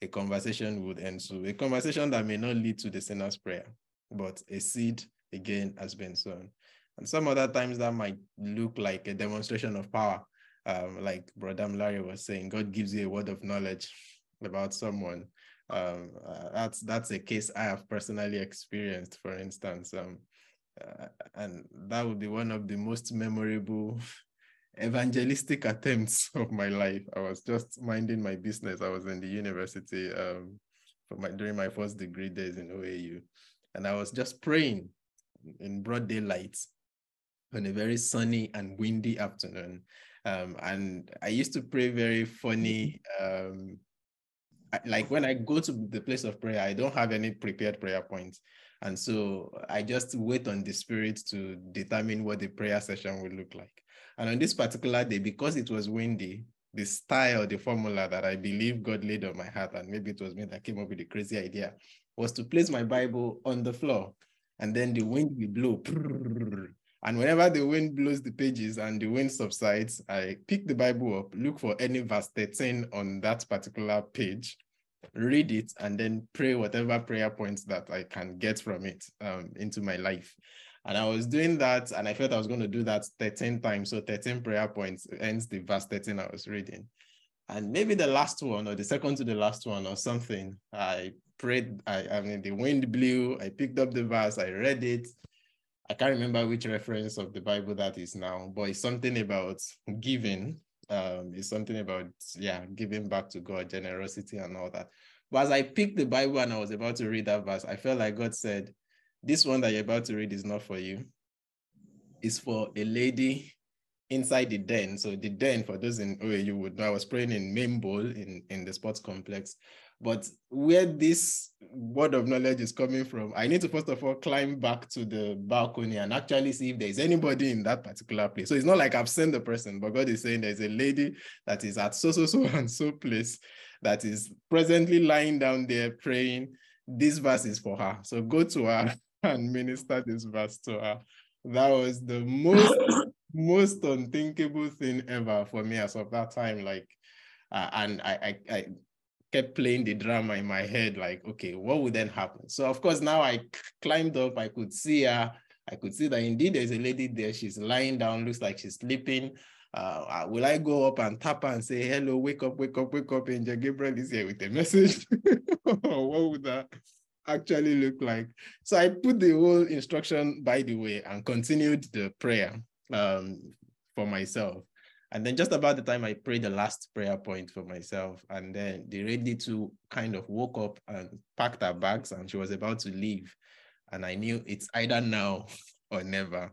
a conversation would ensue. A conversation that may not lead to the sinner's prayer, but a seed again has been sown. And some other times that might look like a demonstration of power. Um, like Brother Larry was saying, God gives you a word of knowledge about someone. Um, uh, that's that's a case I have personally experienced. For instance, um, uh, and that would be one of the most memorable evangelistic attempts of my life. I was just minding my business. I was in the university um, for my during my first degree days in OAU, and I was just praying in broad daylight on a very sunny and windy afternoon. Um, and I used to pray very funny. Um, like when I go to the place of prayer, I don't have any prepared prayer points. And so I just wait on the spirit to determine what the prayer session will look like. And on this particular day, because it was windy, the style, the formula that I believe God laid on my heart, and maybe it was me that came up with the crazy idea, was to place my Bible on the floor. And then the wind will blow. And whenever the wind blows the pages and the wind subsides, I pick the Bible up, look for any verse 13 on that particular page, read it, and then pray whatever prayer points that I can get from it um, into my life. And I was doing that, and I felt I was going to do that 13 times. So 13 prayer points ends the verse 13 I was reading. And maybe the last one, or the second to the last one, or something, I prayed. I, I mean, the wind blew. I picked up the verse, I read it. I can't remember which reference of the Bible that is now, but it's something about giving um, it's something about yeah giving back to God, generosity, and all that. But as I picked the Bible and I was about to read that verse, I felt like God said, "This one that you're about to read is not for you. It's for a lady inside the den. So the den, for those in OAU would know, I was praying in main bowl in, in the sports complex. But where this word of knowledge is coming from, I need to first of all climb back to the balcony and actually see if there's anybody in that particular place. So it's not like I've seen the person, but God is saying there's a lady that is at so, so, so, and so place that is presently lying down there praying. This verse is for her. So go to her and minister this verse to her. That was the most, most unthinkable thing ever for me as of that time. Like, uh, and I, I, I kept playing the drama in my head, like, okay, what would then happen? So of course, now I climbed up, I could see her. I could see that indeed there's a lady there. She's lying down, looks like she's sleeping. Uh, uh will I go up and tap her and say, hello, wake up, wake up, wake up, Angel Gabriel is here with a message? what would that actually look like? So I put the whole instruction by the way and continued the prayer um, for myself. And then just about the time I prayed the last prayer point for myself, and then the lady too kind of woke up and packed her bags and she was about to leave. And I knew it's either now or never.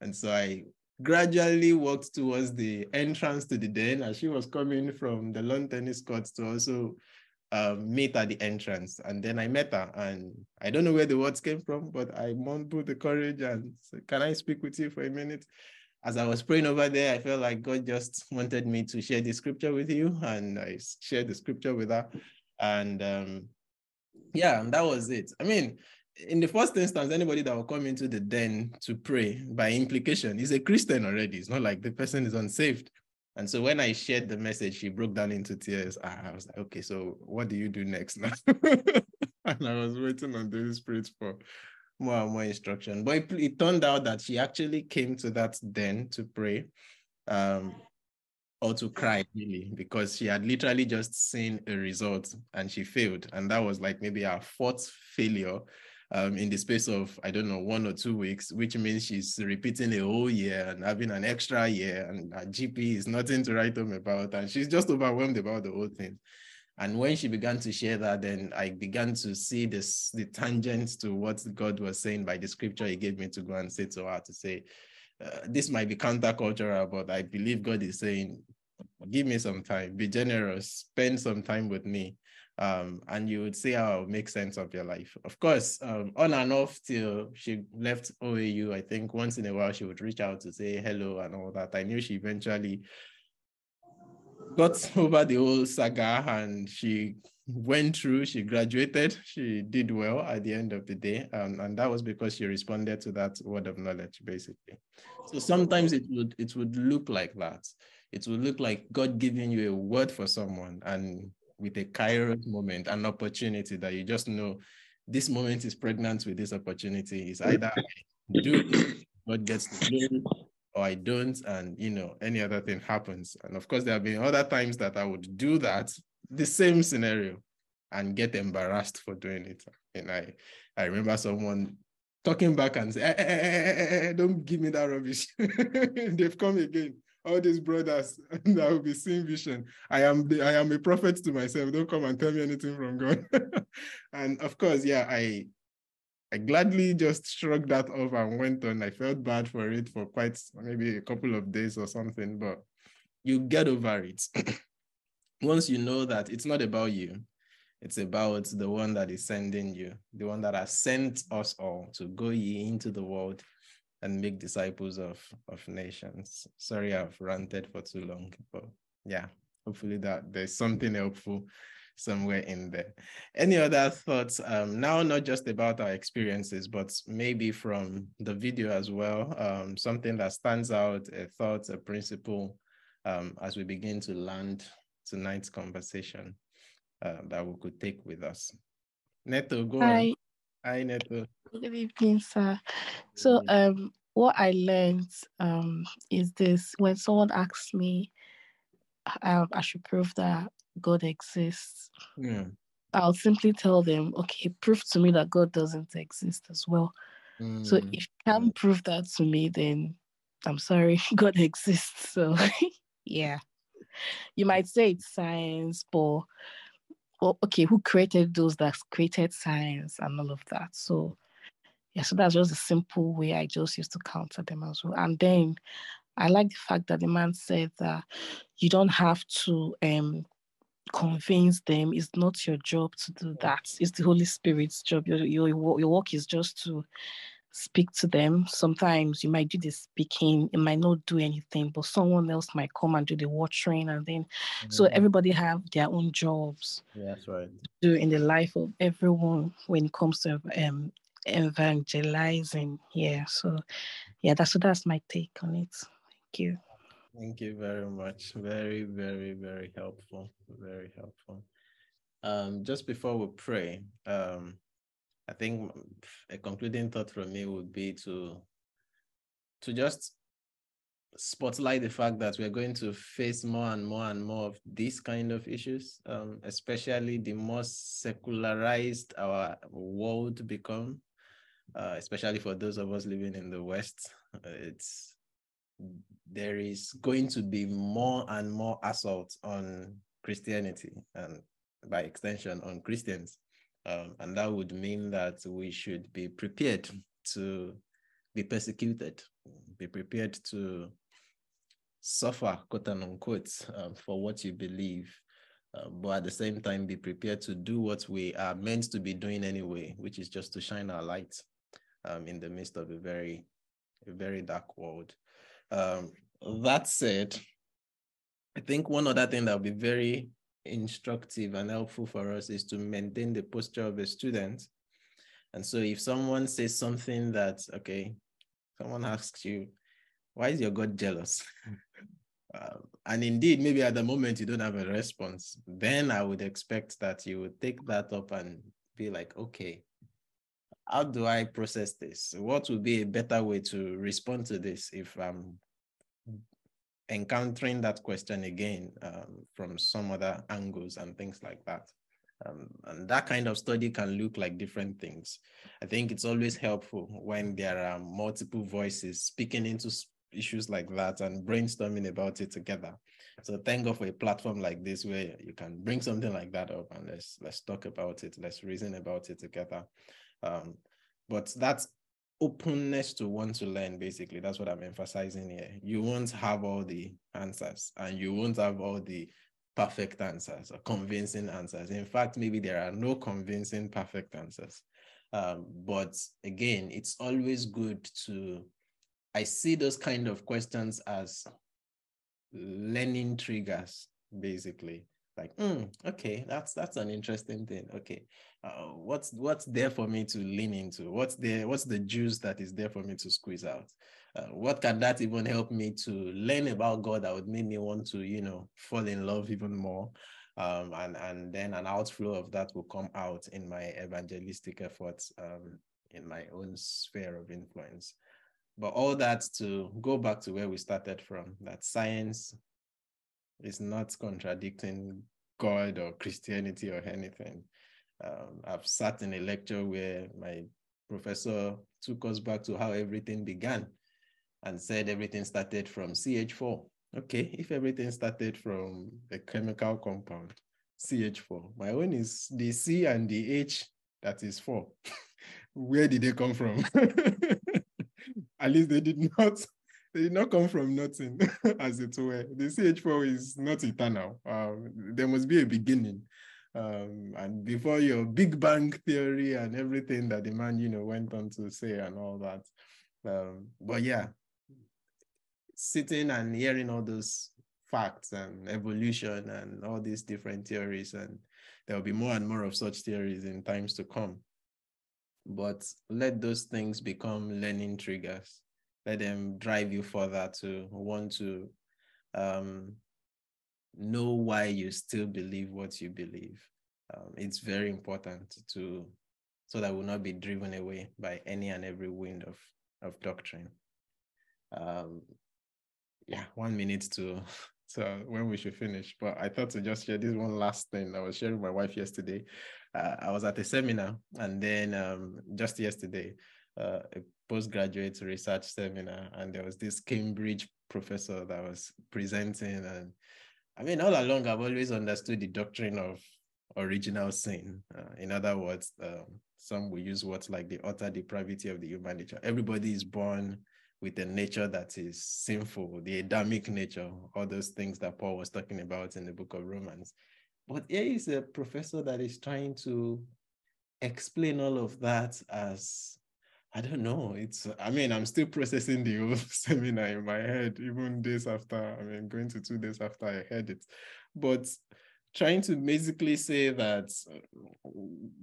And so I gradually walked towards the entrance to the den as she was coming from the lawn tennis courts to also um, meet at the entrance. And then I met her, and I don't know where the words came from, but I mumbled the courage and said, Can I speak with you for a minute? As I was praying over there, I felt like God just wanted me to share the scripture with you, and I shared the scripture with her. And um, yeah, and that was it. I mean, in the first instance, anybody that will come into the den to pray by implication is a Christian already. It's not like the person is unsaved. And so when I shared the message, she broke down into tears. I was like, okay, so what do you do next now? and I was waiting on the Spirit for more and more instruction. But it, it, turned out that she actually came to that den to pray um, or to cry, really, because she had literally just seen a result and she failed. And that was like maybe our fourth failure um, in the space of, I don't know, one or two weeks, which means she's repeating a whole year and having an extra year, and her GP is nothing to write home about. And she's just overwhelmed about the whole thing. And when she began to share that, then I began to see this the tangents to what God was saying by the scripture He gave me to go and say to her to say, uh, this might be countercultural, but I believe God is saying, give me some time, be generous, spend some time with me um, and you would see how it makes sense of your life. Of course, um, on and off till she left OAU, I think once in a while she would reach out to say hello and all that. I knew she eventually got over the whole saga and she went through, she graduated, she did well at the end of the day. Um, and that was because she responded to that word of knowledge, basically. So sometimes it would it would look like that. It would look like God giving you a word for someone and with a kairos moment, an opportunity that you just know this moment is pregnant with this opportunity. Is either do God gets the glory or I don't, and you know, any other thing happens. And of course, there have been other times that I would do that, the same scenario, and get embarrassed for doing it. And I I remember someone talking back and say, hey, hey, hey, don't give me that rubbish. They've come again all these brothers that will be seeing vision. I am the, I am a prophet to myself. Don't come and tell me anything from God. and of course, yeah, I I gladly just shrugged that off and went on. I felt bad for it for quite maybe a couple of days or something, but you get over it. Once you know that it's not about you, it's about the one that is sending you, the one that has sent us all to go ye into the world and make disciples of of nations. Sorry, I've ranted for too long, but yeah, hopefully that there's something helpful somewhere in there. Any other thoughts? Um, now, not just about our experiences, but maybe from the video as well. Um, something that stands out, a thought, a principle, um, as we begin to land tonight's conversation uh, that we could take with us. Neto, go Hi. on. Hi, Neto. Good evening, sir. So, um, what I learned um is this: when someone asks me, um, I should prove that God exists. Yeah. I'll simply tell them, okay, prove to me that God doesn't exist as well. Mm. So if you can't prove that to me, then I'm sorry, God exists. So yeah. You might say it's science, but well, okay, who created those that created science and all of that? So yeah, so that's just a simple way I just used to counter them as well. And then I like the fact that the man said that you don't have to um convince them. It's not your job to do that. It's the Holy Spirit's job. Your your your work is just to speak to them. Sometimes you might do the speaking, it might not do anything, but someone else might come and do the watering, and then mm-hmm. so everybody have their own jobs. Yeah, that's right. Do in the life of everyone when it comes to um evangelizing. Yeah. So yeah, that's so that's my take on it. Thank you. Thank you very much. Very, very, very helpful. Very helpful. Um, just before we pray, um, I think a concluding thought from me would be to to just spotlight the fact that we're going to face more and more and more of these kind of issues, um, especially the more secularized our world become uh, especially for those of us living in the West. It's there is going to be more and more assault on Christianity and by extension on Christians. Um, and that would mean that we should be prepared to be persecuted, be prepared to suffer, quote unquote, um, for what you believe. Uh, but at the same time, be prepared to do what we are meant to be doing anyway, which is just to shine our light um, in the midst of a very, a very dark world. Um, that said, I think one other thing that will be very instructive and helpful for us is to maintain the posture of a student And so if someone says something that, okay, someone asks you, why is your God jealous? um, and indeed, maybe at the moment you don't have a response, then I would expect that you would take that up and be like, okay, how do I process this? What would be a better way to respond to this if I'm encountering that question again um, from some other angles and things like that? Um, and that kind of study can look like different things. I think it's always helpful when there are multiple voices speaking into issues like that and brainstorming about it together. So thank God for a platform like this where you can bring something like that up and let's let's talk about it, let's reason about it together. Um, but that's openness to want to learn basically that's what i'm emphasizing here you won't have all the answers and you won't have all the perfect answers or convincing answers. In fact, maybe there are no convincing perfect answers. Um, but again, it's always good to, I see those kind of questions as learning triggers, basically. Like, mm, okay, that's that's an interesting thing. Okay, uh, what's what's there for me to lean into? What's there? What's the juice that is there for me to squeeze out? Uh, what can that even help me to learn about God that would make me want to, you know, fall in love even more? Um, and and then an outflow of that will come out in my evangelistic efforts um, in my own sphere of influence. But all that to go back to where we started from, that science is not contradicting God or Christianity or anything. Um, I've sat in a lecture where my professor took us back to how everything began and said everything started from CH4. Okay, if everything started from a chemical compound, CH4, my own is the C and the H that is 4. Where did they come from? At least they did not they did not come from nothing, as it were. The CH4 is not eternal. Um, there must be a beginning. Um, and before your Big Bang theory and everything that the man, you know, went on to say and all that. Um, but yeah, sitting and hearing all those facts and evolution and all these different theories, and there'll be more and more of such theories in times to come. But let those things become learning triggers. Let them drive you further to want to um, know why you still believe what you believe. Um, it's very important to so that we'll not be driven away by any and every wind of, of doctrine. Um, yeah, one minute to to when we should finish. But I thought to just share this one last thing. I was sharing with my wife yesterday. Uh, I was at a seminar, and then um, just yesterday, uh, a postgraduate research seminar, and there was this Cambridge professor that was presenting. And I mean, all along, I've always understood the doctrine of original sin. Uh, in other words, um, some will use words like the utter depravity of the human nature. Everybody is born with a nature that is sinful, the Adamic nature, all those things that Paul was talking about in the book of Romans. But here is a professor that is trying to explain all of that as I don't know. It's I mean, I'm still processing the whole seminar in my head, even days after, I mean, going to two days after I heard it. But trying to basically say that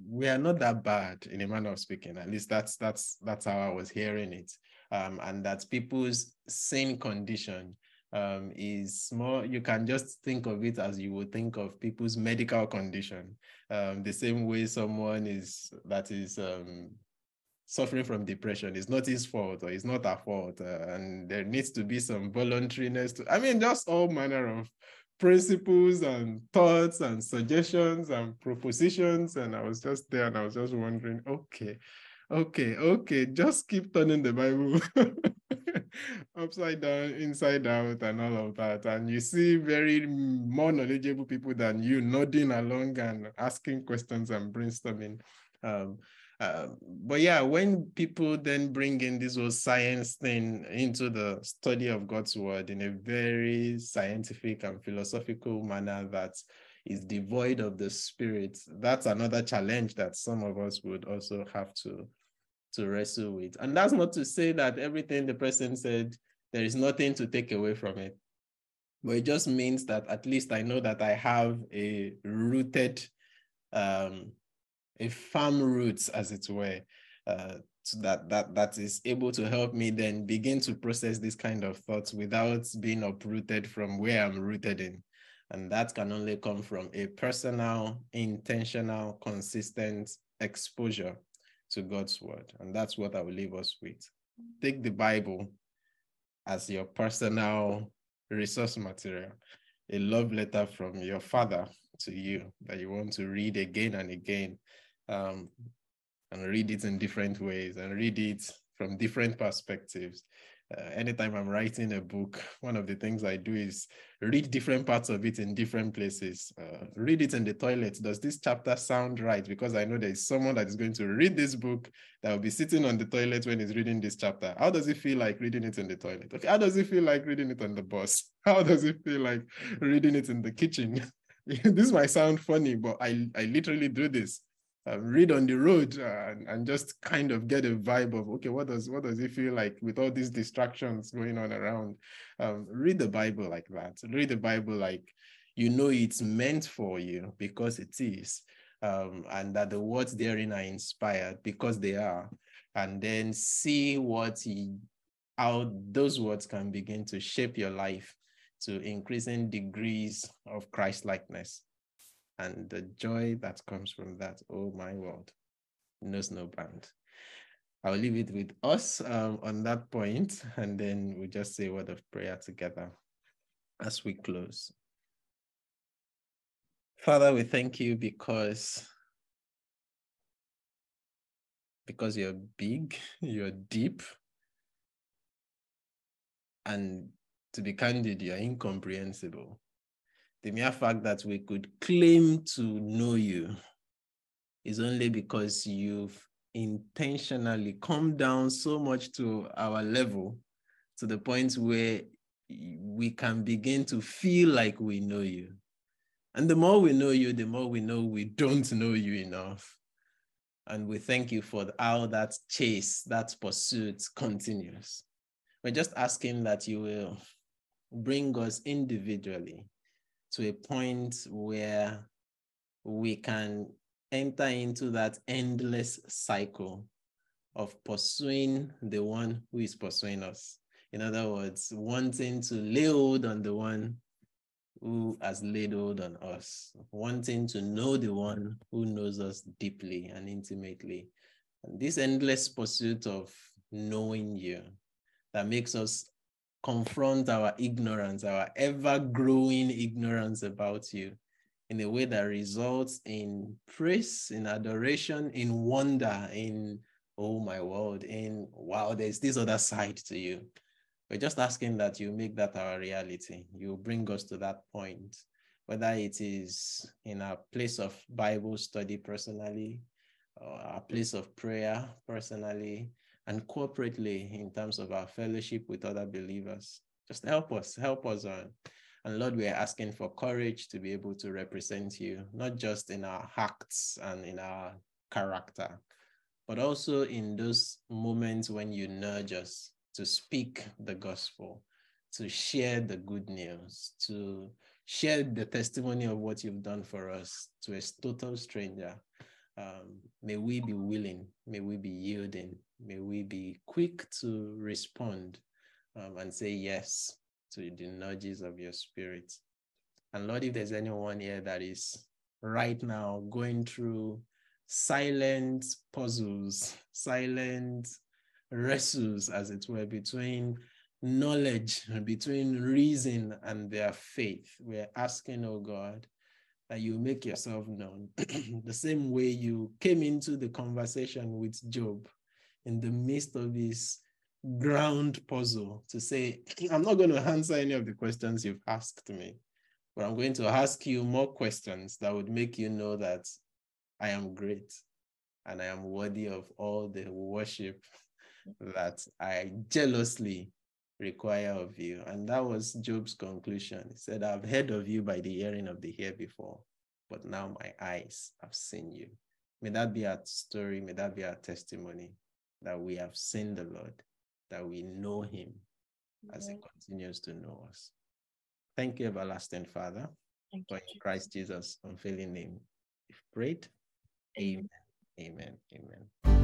we are not that bad in a manner of speaking. At least that's that's that's how I was hearing it um, and that people's sane condition um, is more, you can just think of it as you would think of people's medical condition. Um, the same way someone is that is um, suffering from depression is not his fault or it's not our fault. Uh, and there needs to be some voluntariness to, I mean, just all manner of principles and thoughts and suggestions and propositions. And I was just there and I was just wondering, okay, Okay, okay. Just keep turning the Bible upside down, inside out, and all of that. And you see very more knowledgeable people than you nodding along and asking questions and brainstorming. Um, uh, but yeah, when people then bring in this whole science thing into the study of God's word in a very scientific and philosophical manner that is devoid of the spirit, that's another challenge that some of us would also have to to wrestle with. And that's not to say that everything the person said, there is nothing to take away from it. But it just means that at least I know that I have a rooted um, a firm roots, as it were, uh, that that that is able to help me then begin to process this kind of thoughts without being uprooted from where I'm rooted in. And that can only come from a personal, intentional, consistent exposure to God's word. And that's what I will leave us with. Take the Bible as your personal resource material, a love letter from your father to you that you want to read again and again um, and read it in different ways and read it from different perspectives. Uh, anytime I'm writing a book, one of the things I do is read different parts of it in different places. Uh, read it in the toilet. Does this chapter sound right? Because I know there's someone that is going to read this book that will be sitting on the toilet when he's reading this chapter. How does it feel like reading it in the toilet? Okay, how does it feel like reading it on the bus? How does it feel like reading it in the kitchen? this might sound funny, but I, I literally do this uh, read on the road uh, and, and just kind of get a vibe of okay what does what does it feel like with all these distractions going on around? Um, read the bible like that. Read the bible like you know it's meant for you because it is um, and that the words therein are inspired because they are and then see what he how those words can begin to shape your life to increasing degrees of christ likeness and the joy that comes from that, oh my world, knows no bound. I'll leave it with us um, on that point, and then we'll just say a word of prayer together as we close. Father, we thank you because because you're big, you're deep, and to be candid, you're incomprehensible the mere fact that we could claim to know you is only because you've intentionally come down so much to our level to the point where we can begin to feel like we know you. And the more we know you, the more we know we don't know you enough. And we thank you for how that chase, that pursuit continues. We're just asking that you will bring us individually to a point where we can enter into that endless cycle of pursuing the one who is pursuing us. In other words, wanting to lay hold on the one who has laid hold on us, wanting to know the one who knows us deeply and intimately. And this endless pursuit of knowing you that makes us confront our ignorance, our ever growing ignorance about you in a way that results in praise, in adoration, in wonder, in, oh my word, in, wow, there's this other side to you. We're just asking that you make that our reality. You bring us to that point, whether it is in a place of Bible study personally, or a place of prayer personally, and corporately in terms of our fellowship with other believers. Just help us, help us on. And Lord, we are asking for courage to be able to represent you, not just in our acts and in our character, but also in those moments when you nudge us to speak the gospel, to share the good news, to share the testimony of what you've done for us to a total stranger. Um, may we be willing, may we be yielding, may we be quick to respond um, and say yes to the nudges of your spirit. And Lord, if there's anyone here that is right now going through silent puzzles, silent wrestles, as it were, between knowledge, between reason and their faith, we're asking, oh God, that you make yourself known the same way you came into the conversation with Job in the midst of this ground puzzle to say, I'm not going to answer any of the questions you've asked me, but I'm going to ask you more questions that would make you know that I am great and I am worthy of all the worship that I jealously require of you. And that was Job's conclusion. He said, I've heard of you by the hearing of the ear before, but now my eyes have seen you. May that be our story. May that be our testimony that we have seen the Lord, that we know him as he continues to know us. Thank you, everlasting Father, Thank for in Christ Jesus' unfailing name. We've prayed. Amen. Amen. Amen.